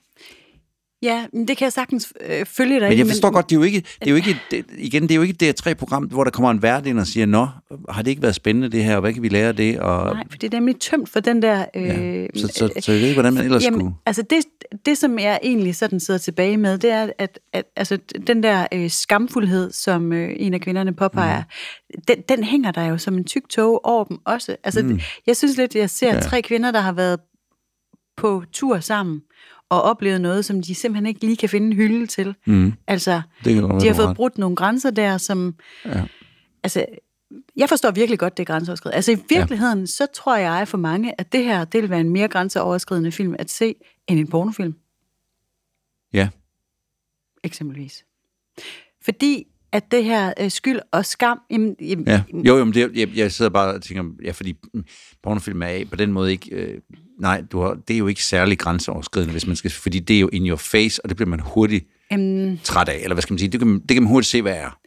ja men det kan jeg sagtens øh, følge dig Men jeg forstår godt, det er jo ikke, det er jo ikke det, igen, det er jo ikke det tre program, hvor der kommer en vært ind og siger, nå, har det ikke været spændende det her, og hvad kan vi lære af det? Og, Nej, for det er nemlig tømt for den der... Øh, ja, så, så, så, jeg ved ikke, hvordan man ellers skulle... Altså det, det, som jeg egentlig sådan sidder tilbage med, det er, at, at altså, den der øh, skamfuldhed, som øh, en af kvinderne påpeger, mm. den, den hænger der jo som en tyk tog over dem også. Altså, mm. Jeg synes lidt, jeg ser. Ja. tre kvinder, der har været på tur sammen, og oplevet noget, som de simpelthen ikke lige kan finde en hylde til. Mm, Altså, det kan de har fået brudt nogle grænser der, som... Ja. Altså, jeg forstår virkelig godt, det er grænseoverskridende. Altså, i virkeligheden, ja. så tror jeg for mange, at det her, det vil være en mere grænseoverskridende film at se, end en pornofilm, Ja, eksempelvis. Fordi at det her øh, skyld og skam... Jamen, jamen, ja. Jo, jo, men det, jeg, jeg sidder bare og tænker, ja, fordi pornofilm er på den måde ikke... Øh, nej, du har, det er jo ikke særlig grænseoverskridende, hvis man skal, fordi det er jo in your face, og det bliver man hurtigt Jamen, træt af, eller hvad skal man sige, det kan, man- det kan man hurtigt se, hvad er.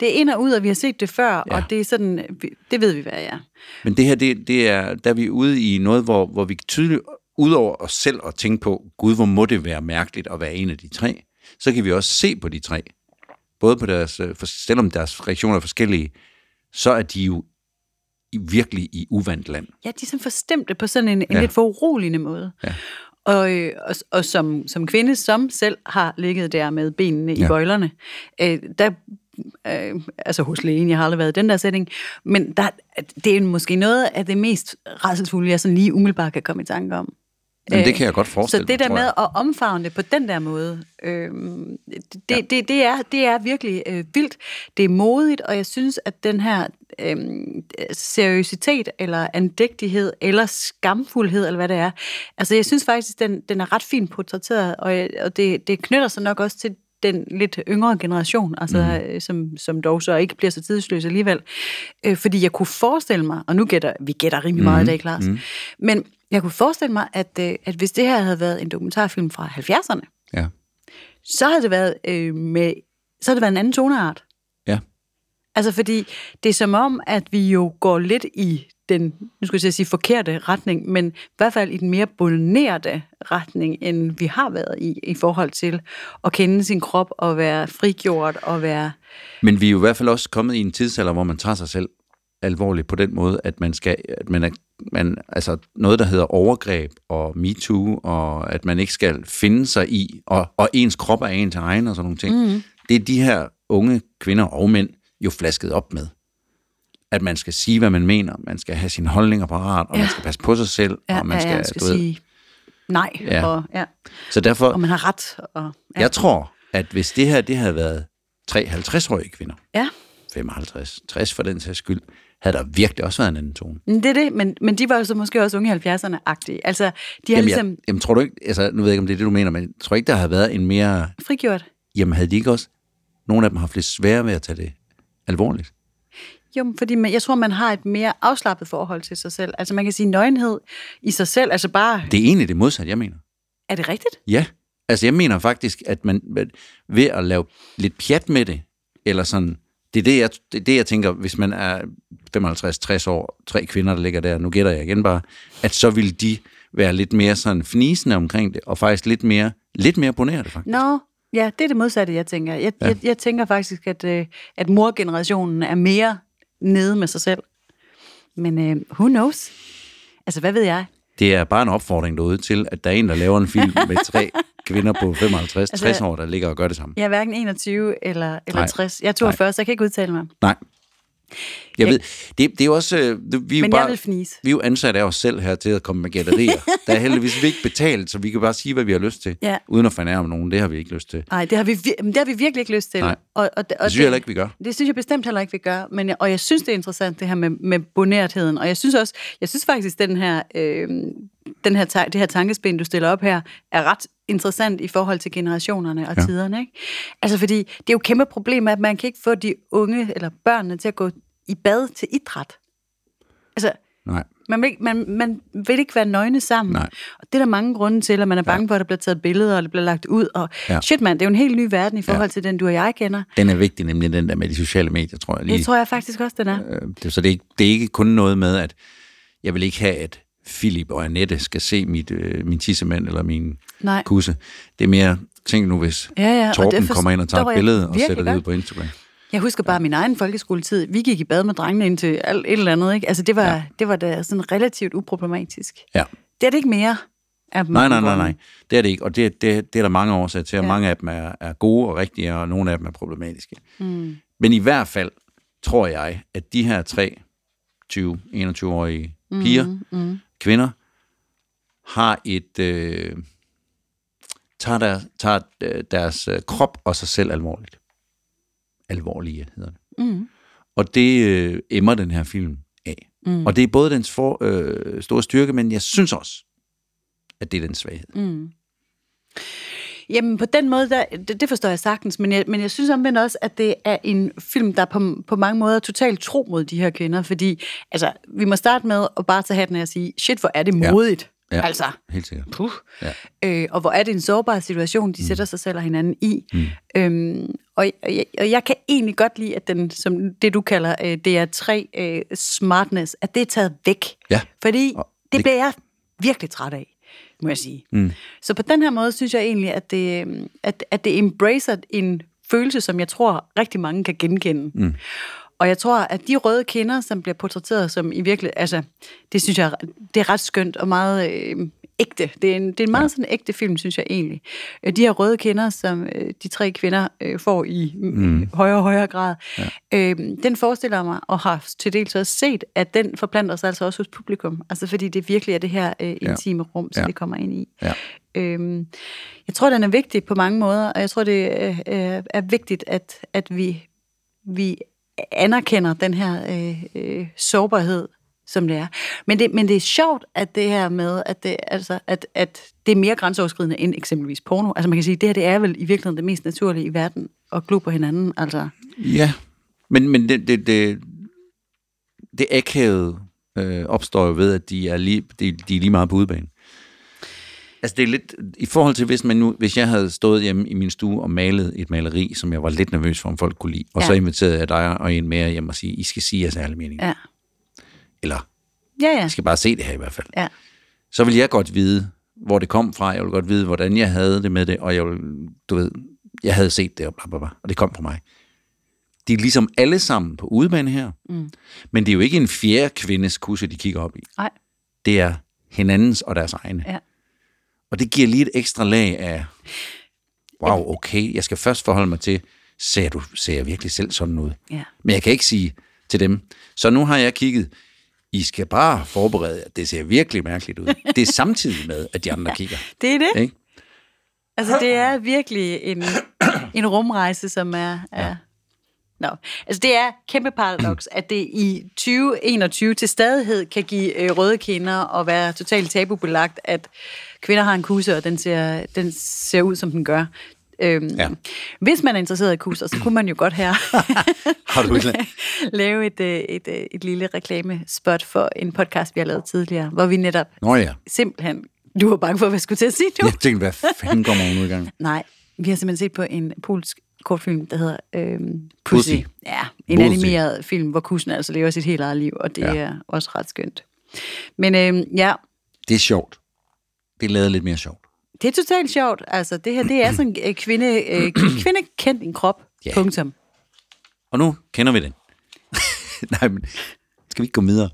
det er ind og ud, og vi har set det før, ja. Og det er sådan... Det ved vi, hvad er. Men det her, det, det er, der er vi ude i noget, hvor, hvor vi tydeligt udover os selv at tænke på, gud, hvor må det være mærkeligt at være en af de tre, så kan vi også se på de tre. Både på deres, øh, selvom deres reaktioner er forskellige, så er de jo virkelig i uvandt land. Ja, de er sådan forstemte på sådan en, en Ja. lidt foruroligende måde. Ja. Og, øh, og, og som, som kvinde, som selv har ligget der med benene i Ja. bøjlerne, øh, der, øh, altså hos lægen, jeg har aldrig været i den der sætning, men der, det er måske noget af det mest rædselsfulde, jeg sådan lige umiddelbart kan komme i tanke om. Men det Øh, kan jeg godt forestille Så det mig, der tror med jeg. at omfavne det på den der måde, øh, det, ja. det, det, er, det er virkelig øh, vildt. Det er modigt, og jeg synes, at den her øh, seriøsitet, eller andægtighed, eller skamfuldhed, eller hvad det er, altså jeg synes faktisk, den, den er ret fint portrætteret, og, og det, det knytter sig nok også til den lidt yngre generation, altså, mm. som, som dog så ikke bliver så tidsløs alligevel. Øh, fordi jeg kunne forestille mig, og nu gætter vi gætter rimelig meget i dag, Klaas, mm. men jeg kunne forestille mig, at, øh, at hvis det her havde været en dokumentarfilm fra 70'erne, Ja. så havde det været øh, med, så havde det været en anden toneart. Ja. Altså fordi det er som om, at vi jo går lidt i den, nu skulle jeg sige forkerte retning, men i hvert fald i den mere bonerte retning, end vi har været i, i forhold til at kende sin krop og være frigjort og være... Men vi er jo i hvert fald også kommet i en tidsalder, hvor man tager sig selv alvorligt på den måde, at man skal, at man er, man, altså noget, der hedder overgreb og MeToo, og at man ikke skal finde sig i, og, og ens krop er ens egen og sådan nogle ting. Mm. Det er de her unge kvinder og mænd jo flasket op med. At man skal sige, hvad man mener, man skal have sine holdninger parat, og ja. Man skal passe på sig selv, Ja, og man skal, ja, man skal du ved, sige nej, Ja. og, ja, Så derfor, og man har ret. Og, ja. jeg tror, at hvis det her, det havde været tre 50-årige kvinder, ja. 55, 60 for den sags skyld, havde der virkelig også været en anden tone. Det er det, men, men de var jo så måske også unge i 70'erne-agtige. Altså, de har Jamen, ligesom jeg, jamen, tror du ikke, altså, nu ved jeg ikke, om det er det, du mener, men tror ikke, der har været en mere, frigjort. jamen havde de ikke også, nogle af dem har haft lidt svære ved at tage det alvorligt? Jo, fordi man, jeg tror, man har et mere afslappet forhold til sig selv. Altså man kan sige nøgenhed i sig selv, altså bare, Det er egentlig det modsatte, jeg mener. er det rigtigt? Ja, altså jeg mener faktisk, at man ved at lave lidt pjat med det, eller sådan, det er det, jeg, det, er det, jeg tænker, hvis man er 55-60 år, tre kvinder, der ligger der, nu gætter jeg igen bare, at så vil de være lidt mere sådan fnisende omkring det, og faktisk lidt mere, lidt mere bonerte faktisk. Nå, ja, det er det modsatte, jeg tænker. Jeg, ja. jeg, jeg tænker faktisk, at, øh, at morgenerationen er mere nede med sig selv. Men øh, who knows? Altså, hvad ved jeg? Det er bare en opfordring derude til, at der er en, der laver en film med tre kvinder på 55-60 Altså- år, der ligger og gør det samme. Jeg er hverken 21 eller, eller Nej. 60. Jeg er 42, så jeg kan ikke udtale mig. Nej. Jeg Jeg- ved, det, det er jo også, øh, det- vi er jo bare, jeg vil fnise. vi er jo ansat af os selv her til at komme med gætterier. der er heldigvis vi ikke betalt, så vi kan bare sige, hvad vi har lyst til, Ja. uden at fornærme nogen. Det har vi ikke lyst til. Nej, det har, vi, det har vi virkelig ikke lyst til. Nej. Og, og, og Det synes jeg heller ikke, vi gør. Det synes jeg bestemt heller ikke, vi gør. Men, og jeg synes, det er interessant, det her med, med bonertheden. Og jeg synes også, jeg synes faktisk, den her, øh, den her, det her tankespænd, du stiller op her, er ret interessant i forhold til generationerne og Ja. tiderne. Ikke? Altså fordi, det er jo et kæmpe problem, at man kan ikke få de unge eller børnene til at gå i bad til idræt. Altså, Nej. man vil, ikke, man, man vil ikke være nøgne sammen. Nej. Og det er der mange grunde til, at man er bange ja. for, at der bliver taget billeder, og det bliver lagt ud. Og Ja. shit mand, det er jo en helt ny verden i forhold ja. til den, du og jeg kender. Den er vigtig, nemlig den der med de sociale medier, tror jeg lige. Det tror jeg faktisk også, den er. Øh, det, så det er, ikke, det er ikke kun noget med, at jeg vil ikke have, at Philip og Annette skal se mit, øh, min tissemand eller min Nej. kusse. Det er mere, tænk nu, hvis Ja, ja, Torben det forstår kommer ind og tager et billede og sætter det ud på Instagram. Jeg husker bare min egen folkeskoletid. Vi gik i bad med drengene ind til alt et eller andet. Ikke? Altså, det var, Ja. det var da sådan relativt uproblematisk. Ja. Det er det ikke mere. af Nej, nej, nej, nej. Det er det ikke, og det, det, det er der mange årsager til, og ja. Mange af dem er, er gode og rigtige, og nogle af dem er problematiske. Mm. Men i hvert fald tror jeg, at de her tre 20-21-årige piger, mm. Kvinder, har et... Øh, tager, der, tager øh, deres øh, krop og sig selv alvorligt. Alvorlige hedder det. Mm. Og det øh, emmer den her film af. Mm. Og det er både dens for, øh, store styrke, men jeg synes også, at det er den svaghed. Mm. Jamen, på den måde, der, det, det forstår jeg sagtens, men jeg, men jeg synes omvendt også, at det er en film, der på, på mange måder er totalt tro mod de her kvinder, fordi altså, vi må starte med at bare tage hatten af og sige, shit, hvor er det Ja. modigt. Ja. Altså, Helt sikkert. puh. Ja. Øh, og hvor er det en sårbar situation, de mm. sætter sig selv og hinanden i. Mm. Øhm, og, og, jeg, og jeg kan egentlig godt lide, at den, som det du kalder øh, DR3 øh, smartness, at det er taget væk. Ja. Fordi Og det det- bliver jeg virkelig træt af. Må jeg sige. Mm. Så på den her måde synes jeg egentlig, at det, øh, at, at det embracer en følelse, som jeg tror rigtig mange kan genkende. Mm. Og jeg tror, at de røde kinder, som bliver portrætteret som i virkeligheden, altså, det synes jeg, det er ret skønt og meget øh, ægte. Det er en, det er en meget ja. sådan ægte film, synes jeg egentlig. Øh, de her røde kinder, som øh, de tre kvinder øh, får i mm. højere og højere grad, ja. øh, den forestiller mig, og har til dels også set, at den forplanter sig altså også hos publikum. Altså fordi det virkelig er det her øh, intime rum, som ja. vi kommer ind i. Ja. Øhm, jeg tror, den er vigtig på mange måder, og jeg tror, det er, er vigtigt, at, at vi, vi anerkender den her øh, øh, sårbarhed, som det er. Men det, men det er sjovt, at det her med, at det, altså, at, at det er mere grænseoverskridende end eksempelvis porno. Altså man kan sige, det her det er vel i virkeligheden det mest naturlige i verden, at glo på hinanden. Altså. Ja, men, men det, det, det, det akavet øh, opstår jo ved, at de er lige, de, de er lige meget på udbanen. Altså det er lidt, i forhold til, hvis, man nu, hvis jeg havde stået hjemme i min stue og malet et maleri, som jeg var lidt nervøs for, om folk kunne lide, og ja. så inviterede jeg dig og en mere hjem og sige, I skal sige jeres ærlige mening. Ja. Eller, ja, ja. I skal bare se det her i hvert fald. Ja. Så vil jeg godt vide, hvor det kom fra. Jeg vil godt vide, hvordan jeg havde det med det, og jeg vil, du ved, jeg havde set det, og bla, bla, bla, og det kom fra mig. De er ligesom alle sammen på udebane her, mm. men det er jo ikke en fjerde kvindes kusse, de kigger op i. Nej. Det er hinandens og deres egne. Ja. Og det giver lige et ekstra lag af, wow, okay, jeg skal først forholde mig til, ser, du, ser jeg virkelig selv sådan ud? Ja. Men jeg kan ikke sige til dem, så nu har jeg kigget, I skal bare forberede jer, det ser virkelig mærkeligt ud. Det er samtidig med, at de andre ja, kigger. Det er det. Ikke? Altså, det er virkelig en, en rumrejse, som er, er ja. Nå. Altså det er kæmpe paradoks, at det i 2021 til stadighed kan give øh, røde kinder og være totalt tabubelagt, at kvinder har en kusse, og den ser, den ser ud, som den gør. Øhm, ja. Hvis man er interesseret i kusser, så kunne man jo godt her har du lave et, øh, et, et, øh, et lille reklamespot for en podcast, vi har lavet tidligere, hvor vi netop Nå ja. simpelthen... Du var bange for, hvad jeg skulle til at sige nu. Jeg tænkte, hvad fanden kommer hun i gang? Nej, vi har simpelthen set på en polsk kortfilm, der hedder øhm, Pussy. Pussy. Ja, en Pussy. animeret film, hvor kussen altså lever sit helt eget liv, og det ja. er også ret skønt. Men øhm, ja. Det er sjovt. Det er lavet lidt mere sjovt. Det er totalt sjovt. Altså, det her, det er sådan en kvinde, øh, kvinde kendt en krop. Yeah. Punktum. Og nu kender vi den. Nej, men skal vi ikke gå videre?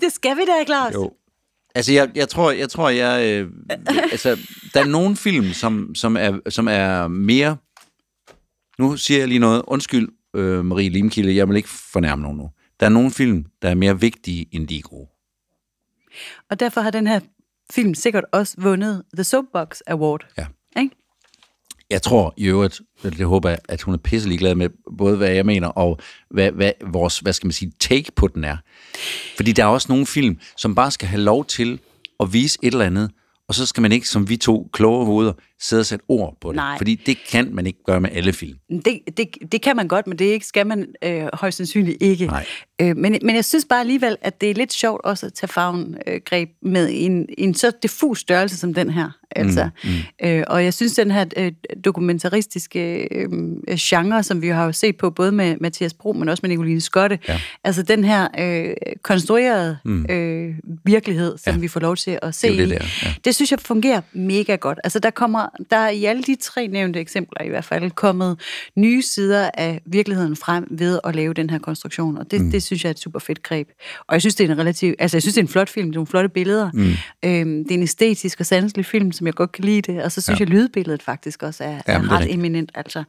det skal vi da, Claus. Jo. Altså, jeg, jeg tror, jeg, tror, jeg øh, altså, der er nogle film, som, som, er, som er mere... Nu siger jeg lige noget. Undskyld, øh, Marie Limkilde, jeg vil ikke fornærme nogen nu. Der er nogle film, der er mere vigtige, end de er gode. Og derfor har den her film sikkert også vundet The Soapbox Award. Ja. Ikke? Jeg tror i øvrigt, det håber jeg, at hun er pisselig glad med, både hvad jeg mener, og hvad, hvad vores, hvad skal man sige, take på den er. Fordi der er også nogle film, som bare skal have lov til at vise et eller andet, og så skal man ikke, som vi to kloge hoveder, sidde og sætte ord på det. Nej. Fordi det kan man ikke gøre med alle film. Det, det, det kan man godt, men det ikke, skal man øh, højst sandsynligt ikke. Nej. Øh, men, men jeg synes bare alligevel, at det er lidt sjovt også at tage farven øh, greb med en, en så diffus størrelse som den her. Altså, mm, mm. Øh, og jeg synes, den her øh, dokumentaristiske øh, genre, som vi har jo set på, både med Mathias Bro, men også med Nicoline Skotte, ja. altså den her øh, konstruerede mm. øh, virkelighed, som ja. vi får lov til at se det, det, der. Ja. det synes jeg fungerer mega godt. Altså der kommer, der er i alle de tre nævnte eksempler i hvert fald kommet nye sider af virkeligheden frem ved at lave den her konstruktion, og det, mm. det synes jeg er et super fedt greb. Og jeg synes, det er en relativ, altså jeg synes, det er en flot film, det er nogle flotte billeder. Mm. Øhm, det er en æstetisk og sanselig film, som jeg godt kan lide det. Og så synes ja. jeg, lydbilledet faktisk også er, er ret er eminent. Altså.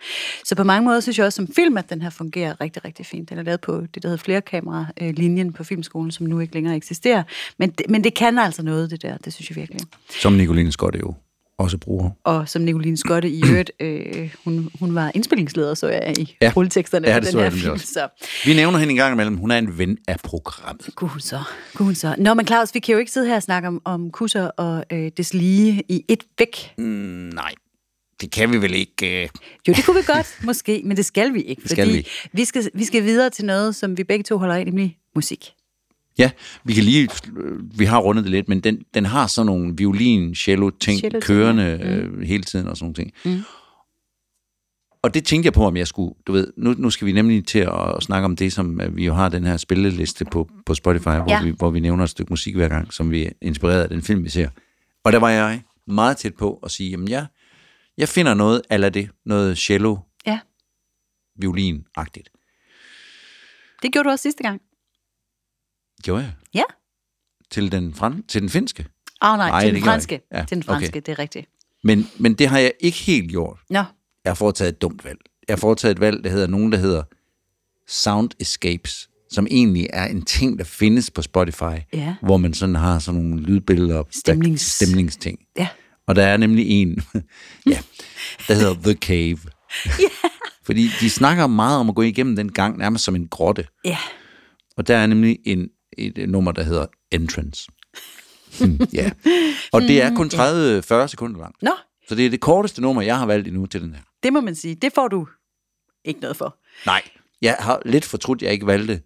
Så på mange måder synes jeg også som film, at den her fungerer rigtig, rigtig fint. Den er lavet på det, der hedder flerkamera-linjen på Filmskolen, som nu ikke længere eksisterer. Men det, men det kan altså noget, det der. Det synes jeg virkelig. Som Nicoline Scott jo også bruger. Og som Nicoline Skotte i øvrigt, øh, hun, hun var indspillingsleder, så jeg i ja. rulleteksterne ja, den her film. Så. Vi nævner hende en gang imellem. Hun er en ven af programmet. Gud så. Gud så. Nå, men Claus, vi kan jo ikke sidde her og snakke om, om kusser og øh, des lige i et væk. Mm, nej. Det kan vi vel ikke? Uh... Jo, det kunne vi godt, måske, men det skal vi ikke. Det skal vi. Vi skal, vi skal videre til noget, som vi begge to holder af, nemlig musik. Ja, vi kan lige, vi har rundet det lidt, men den, den har sådan nogle violin, cello ting cello kørende mm. øh, hele tiden og sådan ting. Mm. og det tænkte jeg på, om jeg skulle, du ved, nu, nu skal vi nemlig til at, at snakke om det, som øh, vi jo har den her spilleliste på, på Spotify, hvor, Ja. vi, hvor vi nævner et stykke musik hver gang, som vi er inspireret af den film, vi ser. Og der var jeg meget tæt på at sige, jamen jeg, jeg finder noget ala det, noget cello, Ja, violin-agtigt. det gjorde du også sidste gang. Gjorde jeg? Ja. Til den, fran, til den finske. Oh, nej, Nej, til den franske. Ja, til den okay. franske, det er rigtigt. Men, men det har jeg ikke helt gjort. Nå, Jeg har foretaget et dumt valg. Jeg har foretaget et valg, der hedder nogen, der hedder Sound Escapes, som egentlig er en ting, der findes på Spotify, Ja. hvor man sådan har sådan nogle lydbilleder, Stemnings- stemningsting. ja. Og der er nemlig en, ja, der hedder The Cave. Fordi de snakker meget om at gå igennem den gang, nærmest som en grotte. Ja, Og der er nemlig en, et, nummer, der hedder Entrance. Hmm, ja. Og det er kun 30-40 sekunder langt. Nå, Så det er det korteste nummer, jeg har valgt endnu til den her. det må man sige. Det får du ikke noget for. Nej. Jeg har lidt fortrudt, at jeg ikke valgte,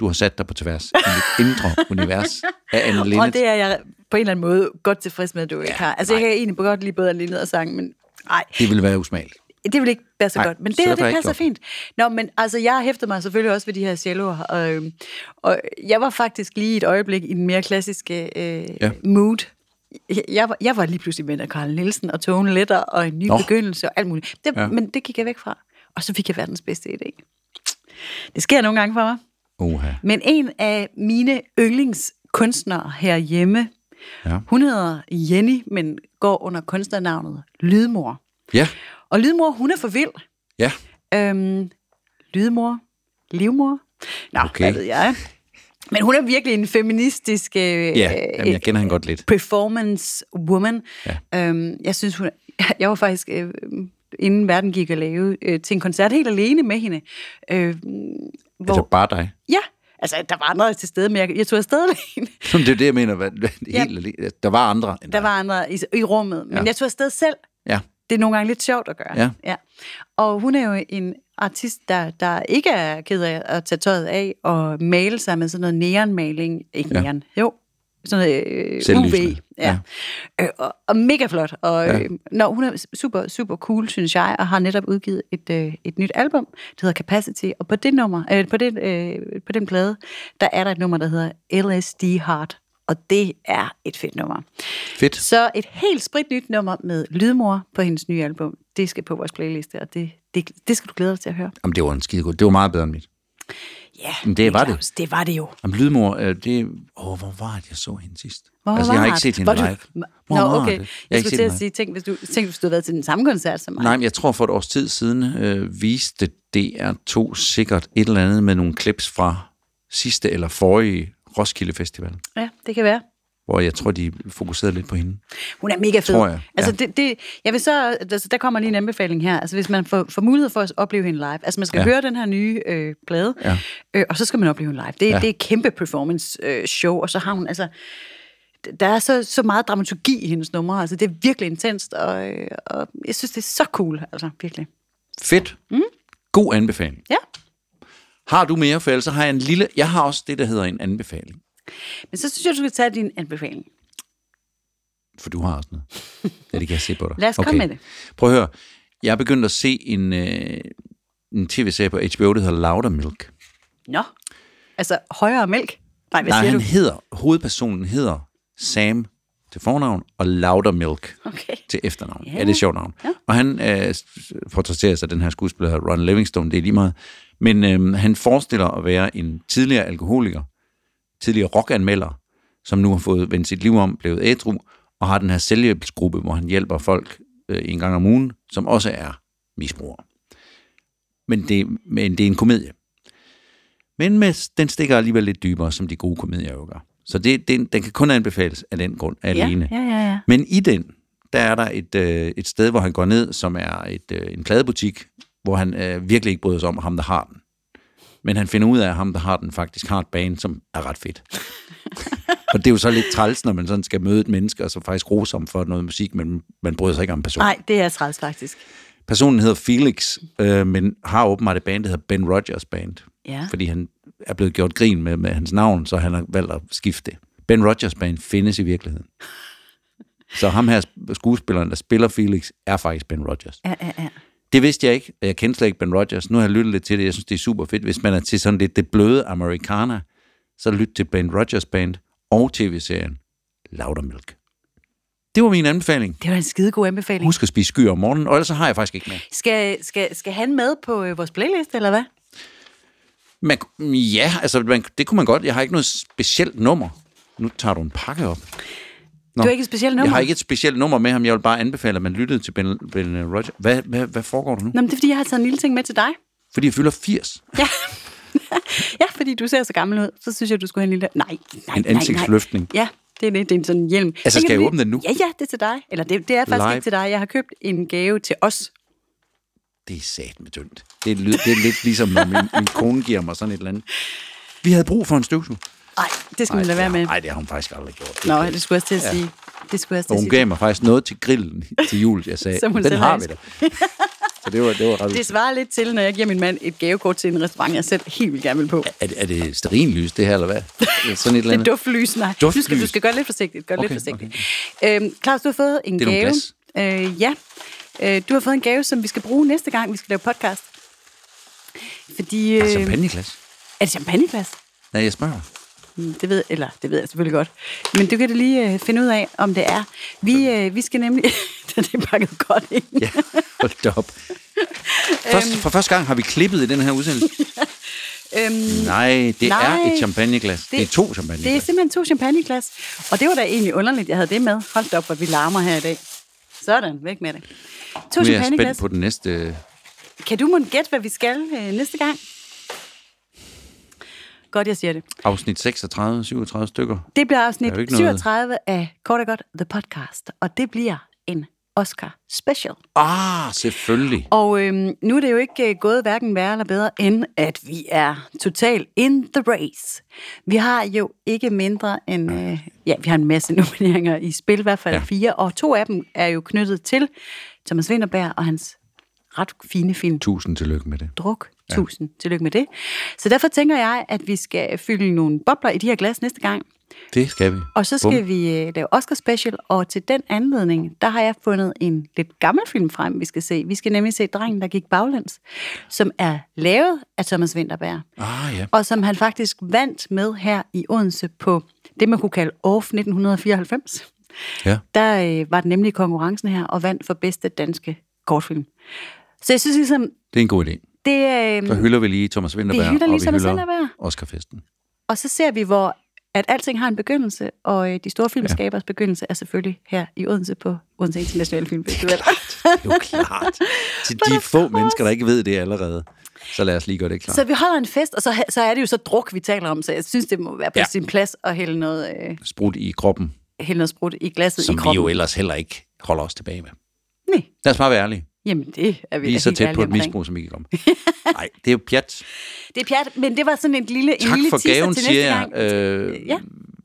du har sat dig på tværs i mit indre univers af Anne Linnet. Og det er jeg på en eller anden måde godt tilfreds med, at du ikke har. Altså, jeg nej. kan egentlig godt lide både Anne Linnet og sang, men nej, det ville være usmageligt. Det vil ikke være så Nej, godt. Men det her, det passer fint. Nå, men altså, jeg hæfter mig selvfølgelig også ved de her celloer, og, øhm, og jeg var faktisk lige et øjeblik i den mere klassiske øh, Ja. mood. Jeg- var, jeg var lige pludselig med af Carl Nielsen og Tone Letter og en ny Nå. Begyndelse og alt muligt. Det, Ja. Men det gik jeg væk fra. Og så fik jeg verdens bedste idé. Det sker nogle gange for mig. Uha. Men en af mine yndlingskunstnere herhjemme, Ja. hun hedder Jenny, men går under kunstnernavnet Lydmor. Ja, Og Lydmor, hun er for vild. ja. Øhm, lydmor, livmor. Nå, Okay. hvad ved jeg. Men hun er virkelig en feministisk øh, Ja, jamen, jeg kender hende godt lidt. performance woman. Ja. Øhm, jeg synes, hun Jeg var faktisk, øh, inden verden gik at lave, øh, til en koncert helt alene med hende. Øh, hvor, Altså bare dig. Ja, altså der var andre til stede, men jeg, jeg tog afsted alene. Det er det, jeg mener. Hvad, Ja. helt alene. Der var andre Der var andre i, i rummet, men Ja. jeg tog afsted selv. Ja. Det er nogle gange lidt sjovt at gøre. Ja. ja. Og hun er jo en artist, der, der ikke er ked af at tage tøjet af og male sig med sådan noget neonmaling. Ikke Ja. neon, jo. Sådan noget øh, UV. Selvlysende. Ja. Øh, og, og mega flot. Og Ja. ja. øh, når hun er super, super cool, synes jeg, og har netop udgivet et, øh, et nyt album, det hedder Capacity. Og på det nummer, øh, på, den, øh, på den plade, der er der et nummer, der hedder LSD Heart. Og det er et fedt nummer. Fedt. Så et helt spritnyt nummer med Lydmor på hendes nye album, det skal på vores playliste, og det, det, det skal du glæde dig til at høre. Jamen, det var en skide god. Det var meget bedre end mit. Ja, Men det var det. Claus, Det var det jo. Jamen, Lydmor, øh, det... Åh, hvor var det, jeg så hende sidst? Hvor altså, jeg har ikke det? set hende du- live. Nå, Hvor var okay. det? Jeg, Jeg skulle til at sige, tænk hvis, du, tænk, hvis du havde været til den samme koncert som mig. Nej, men jeg tror for et års tid siden øh, viste DR2 sikkert et eller andet med nogle clips fra sidste eller forrige Roskilde Festival, Ja, det kan være. hvor jeg tror, de fokuserede lidt på hende. Hun er mega fed. Tror jeg, Altså, ja. det, det, jeg vil så, altså, der kommer lige en anbefaling her. Altså, hvis man får, får mulighed for at opleve hende live. Altså, man skal Ja. høre den her nye øh, plade, Ja. øh, og så skal man opleve hende live. Det, ja. det er et kæmpe performance øh, show, og så har hun, altså, der er så, så meget dramaturgi i hendes numre. Altså, det er virkelig intenst, og, øh, og jeg synes, det er så cool, altså, virkelig. Fedt. Mm. God anbefaling. Ja, Har du mere, for ellers så har jeg en lille... Jeg har også det, der hedder en anbefaling. men så synes jeg, du skal tage din anbefaling. For du har også noget. Ja, det kan jeg se på dig. Lad os komme med det. Prøv at høre. Jeg er begyndt at se en, øh, en tv-serie på HBO, der hedder Loudermilk. Nå, altså, højere mælk? Nej, hvad Nej, siger han du? hedder, hovedpersonen hedder Sam til fornavn, og Loudermilk Okay. til efternavn. Ja, Ja. det er sjovt navn. Ja. Og han øh, portrætteres af den her skuespiller, Ron Livingston, det er lige meget. Men øh, han forestiller at være en tidligere alkoholiker, tidligere rockanmelder, som nu har fået vendt sit liv om, blevet ædru, og har den her selvhjælpsgruppe, hvor han hjælper folk øh, en gang om ugen, som også er misbrugere. Men det, men det er en komedie. Men med, den stikker alligevel lidt dybere, som de gode komedier jo gør. Så det, det, den kan kun anbefales af den grund, alene. Ja, ja, ja. ja. Men i den, der er der et, øh, et sted, hvor han går ned, som er et, øh, en pladebutik, hvor han øh, virkelig ikke bryder sig om ham, der har den. Men han finder ud af, at ham, der har den, faktisk har et band, som er ret fedt. og det er jo så lidt træls, når man sådan skal møde et menneske, og så faktisk rosom for noget musik, men man bryder sig ikke om personen. Nej, det er træls faktisk. Personen hedder Felix, øh, men har åbenbart et band, der hedder Ben Rogers Band. Ja. Fordi han er blevet gjort grin med, med hans navn, så han har valgt at skifte det. Ben Rogers Band findes i virkeligheden. Så ham her skuespilleren, der spiller Felix, er faktisk Ben Rogers. Ja, ja, ja. Det vidste jeg ikke, og jeg kendte slet ikke Ben Rogers. Nu har jeg lyttet lidt til det. Jeg synes, det er super fedt. Hvis man er til sådan lidt det bløde americana, så lyt til Ben Rogers Band og tv-serien Laudermilk. Det var min anbefaling. Det var en skidegod anbefaling. Husk at spise skyr om morgenen, og ellers så har jeg faktisk ikke mere. Skal, skal, skal han med på øh, vores playlist, eller hvad? Man, ja, altså man, det kunne man godt. Jeg har ikke noget specielt nummer. Nu tager du en pakke op. Nå, Du har ikke et specielt nummer? Jeg har ikke et specielt nummer med ham. Jeg vil bare anbefale, at man lyttede til Ben, ben Rogers. Hvad, hvad, hvad foregår der nu? Nå, men det er, fordi jeg har taget en lille ting med til dig. Fordi jeg fylder 80. Ja. ja, fordi du ser så gammel ud. Så synes jeg, du skulle have en lille... Nej, nej, En ansigtsløftning. Nej. Ja, det er, det. det er en sådan hjelm. Altså, skal jeg åbne den nu? Ja, ja, det er til dig. Eller det, det er faktisk Live. ikke til dig. Jeg har købt en gave til os. Det er sat med tyndt. Det er, det er lidt ligesom, når min, min kone giver mig sådan et eller andet. Vi havde brug for en støvsug. Nej, det skal man lade være med. Nej, det har hun faktisk aldrig gjort. Nå, det skulle jeg til at sige. Det skulle jeg til Og hun sige. gav mig faktisk noget til grillen til jul. Jeg sagde, Som hun den har vi da. Så det var, det var ret Det svarer lidt til, når jeg giver min mand et gavekort til en restaurant, jeg selv helt vildt gerne vil på. Er det, er det stearinlys, det her, eller hvad? Sådan et eller Det er andet? duftlys, nej. Du skal, du Duftlys. skal gøre lidt forsigtigt. Gør Okay, lidt forsigtigt. Øhm, Claus, du har fået en Det er gave. glas. Øh, ja. Øh, du har fået en gave, som vi skal bruge næste gang, vi skal lave podcast. Fordi... Øh, Champagneglas? er det champagneglas? Nej, jeg spørger. Mm, Det ved, eller, det ved jeg selvfølgelig godt. Men du kan da lige øh, finde ud af, om det er. Vi, øh, vi skal nemlig... det er pakket godt ind. Ja, hold da op. Først, for første gang har vi klippet i den her udsendelse. Øhm, Nej, det Nej. er et champagneglas. Det, det er to champagneglas. Det er simpelthen to champagneglas. Og det var da egentlig underligt, jeg havde det med. Hold da op, hvor vi larmer her i dag. Sådan, væk med det. To nu er jeg spændt på den næste... Kan du måske gætte, hvad vi skal øh, næste gang? Godt, jeg siger det. Afsnit 36, 37 stykker. Det bliver afsnit jo ikke noget- 37 af Kort og Godt The Podcast, og det bliver en Oscar special. Ah, selvfølgelig. Og øhm, nu er det jo ikke øh, gået hverken værre eller bedre, end at vi er totalt in the race. Vi har jo ikke mindre end, øh, ja, vi har en masse nomineringer i spil, i hvert fald Ja. fire, og to af dem er jo knyttet til Thomas Winterberg og hans ret fine film Tusind tillykke med det. druk. Tusind tillykke med det. Så derfor tænker jeg, at vi skal fylde nogle bobler i de her glas næste gang. Det skal vi. Og så skal Bum. vi øh, lave Oscar special, og til den anledning, der har jeg fundet en lidt gammel film frem, vi skal se. Vi skal nemlig se Drengen, der gik baglæns, som er lavet af Thomas Winterberg, Ah, ja. og som han faktisk vandt med her i Odense på det, man kunne kalde ORF 1994. ja. Der øh, var den nemlig konkurrencen her, og vandt for bedste danske kortfilm. Så jeg synes ligesom, Det er en god idé. Det øh, Så hylder vi lige Thomas Winterberg, hylder lige og vi Thomas hylder Vinterberg. Oscarfesten. Og så ser vi, hvor at alting har en begyndelse, og øh, de store filmskabers ja. begyndelse er selvfølgelig her i Odense på Odense Internationale Filmfestival. Det er jo klart. Til de få mennesker, der ikke ved det allerede. Så lad os lige gøre det klart. så vi holder en fest, og så, så er det jo så druk, vi taler om, så jeg synes, det må være på Ja. sin plads at hælde noget, øh, Sprut i kroppen, hælde noget sprut i glasset i som vi kroppen. jo ellers heller ikke holder os tilbage med. Nej, Lad os bare være ærlige. Jamen det er vi Vi er så tæt på et misbrug, som vi kan komme. Nej, det er jo pjat. Det er pjat, men det var sådan en lille, en Tak lille for gaven, til siger jeg. Øh, Ja,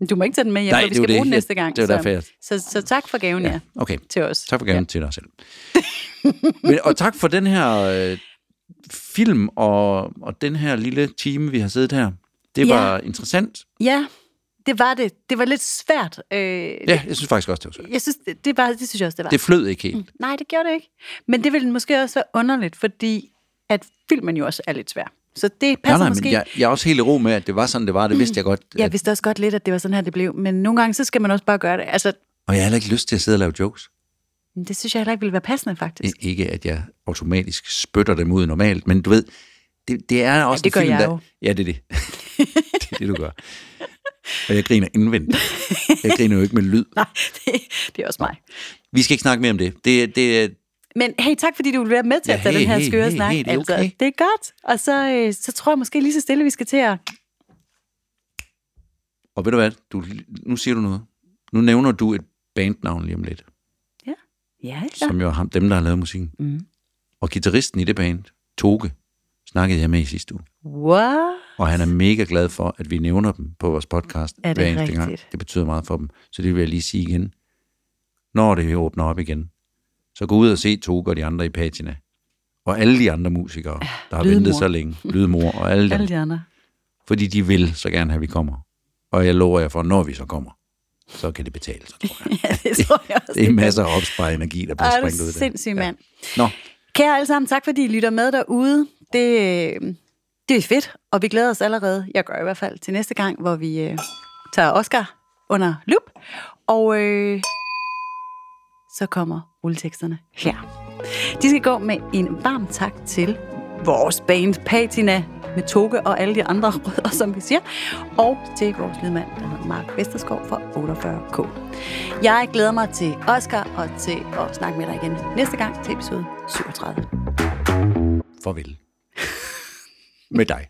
du må ikke tage den med hjem, Nej, for vi det skal bruge det. den Jeg- næste gang. det er jo derfor, jeg- så, så, så tak for gaven, ja. ja. Okay, Til os. tak for gaven ja. til dig selv. Men, og tak for den her øh, film og, og den her lille time, vi har siddet her. Det Ja. var interessant. Ja, det var det. Det var lidt svært. Øh, Ja, jeg synes faktisk også, det var svært. Jeg synes, det, det, var, det synes jeg også, det var. Det flød ikke helt. Nej, det gjorde det ikke. Men det ville måske også være underligt, fordi at filmen jo også er lidt svær. Så det passer nej, måske. men jeg, jeg er også helt i ro med, at det var sådan, det var. Det vidste jeg godt. Jeg At, vidste også godt lidt, at det var sådan her, det blev. Men nogle gange, så skal man også bare gøre det. Altså, og jeg har heller ikke lyst til at sidde og lave jokes. det synes jeg heller ikke ville være passende, faktisk. I- Ikke, at jeg automatisk spytter dem ud normalt, men du ved, det, det er også det gør en film, jeg der... jo. Ja, det er det. det er det, du gør. Og jeg griner indvendigt. Jeg griner jo ikke med lyd. Nej, det, det er også mig. Vi skal ikke snakke mere om det. Det, det Men hey, tak fordi du vil være med til Ja, at tage hey, den her hey, skøre hey, snak. hey, det er okay. altså, det er godt. Og så, øh, så tror jeg måske lige så stille, vi skal til at... Og ved du hvad? Du, nu siger du noget. Nu nævner du et bandnavn lige om lidt, Ja, ja, ja. som jo er ham, dem, der har lavet musikken. Mm. Og gitarristen i det band, Toge, snakkede jeg med i sidste uge. What? Og han er mega glad for, at vi nævner dem på vores podcast Er det hver eneste gang. Det betyder meget for dem. Så det vil jeg lige sige igen. Når det åbner op igen, så gå ud og se Toge og de andre i patina. Og alle de andre musikere, der har Lydmor. ventet så længe. Lydmor og alle. Alle de andre. Fordi de vil så gerne have, at vi kommer. Og jeg lover jer for, når vi så kommer, så kan det betale sig, tror jeg. Ja, det tror jeg også. Det er masser af opsparet energi, der bliver du ud af det. sindssyg mand. Nå, Kære alle sammen, tak fordi I lytter med derude. Det, øh, det er fedt, og vi glæder os allerede, jeg gør i hvert fald, til næste gang, hvor vi øh, tager Oscar under lup. Og øh, så kommer rulleteksterne her. De skal gå med en varm tak til vores band Patina med Toge og alle de andre rødder, som vi siger, og til vores lydmand, der hedder Mark Vesterskov fra 48K. Jeg glæder mig til Oscar og til at snakke med dig igen næste gang til episode 37. Farvel. Med dig.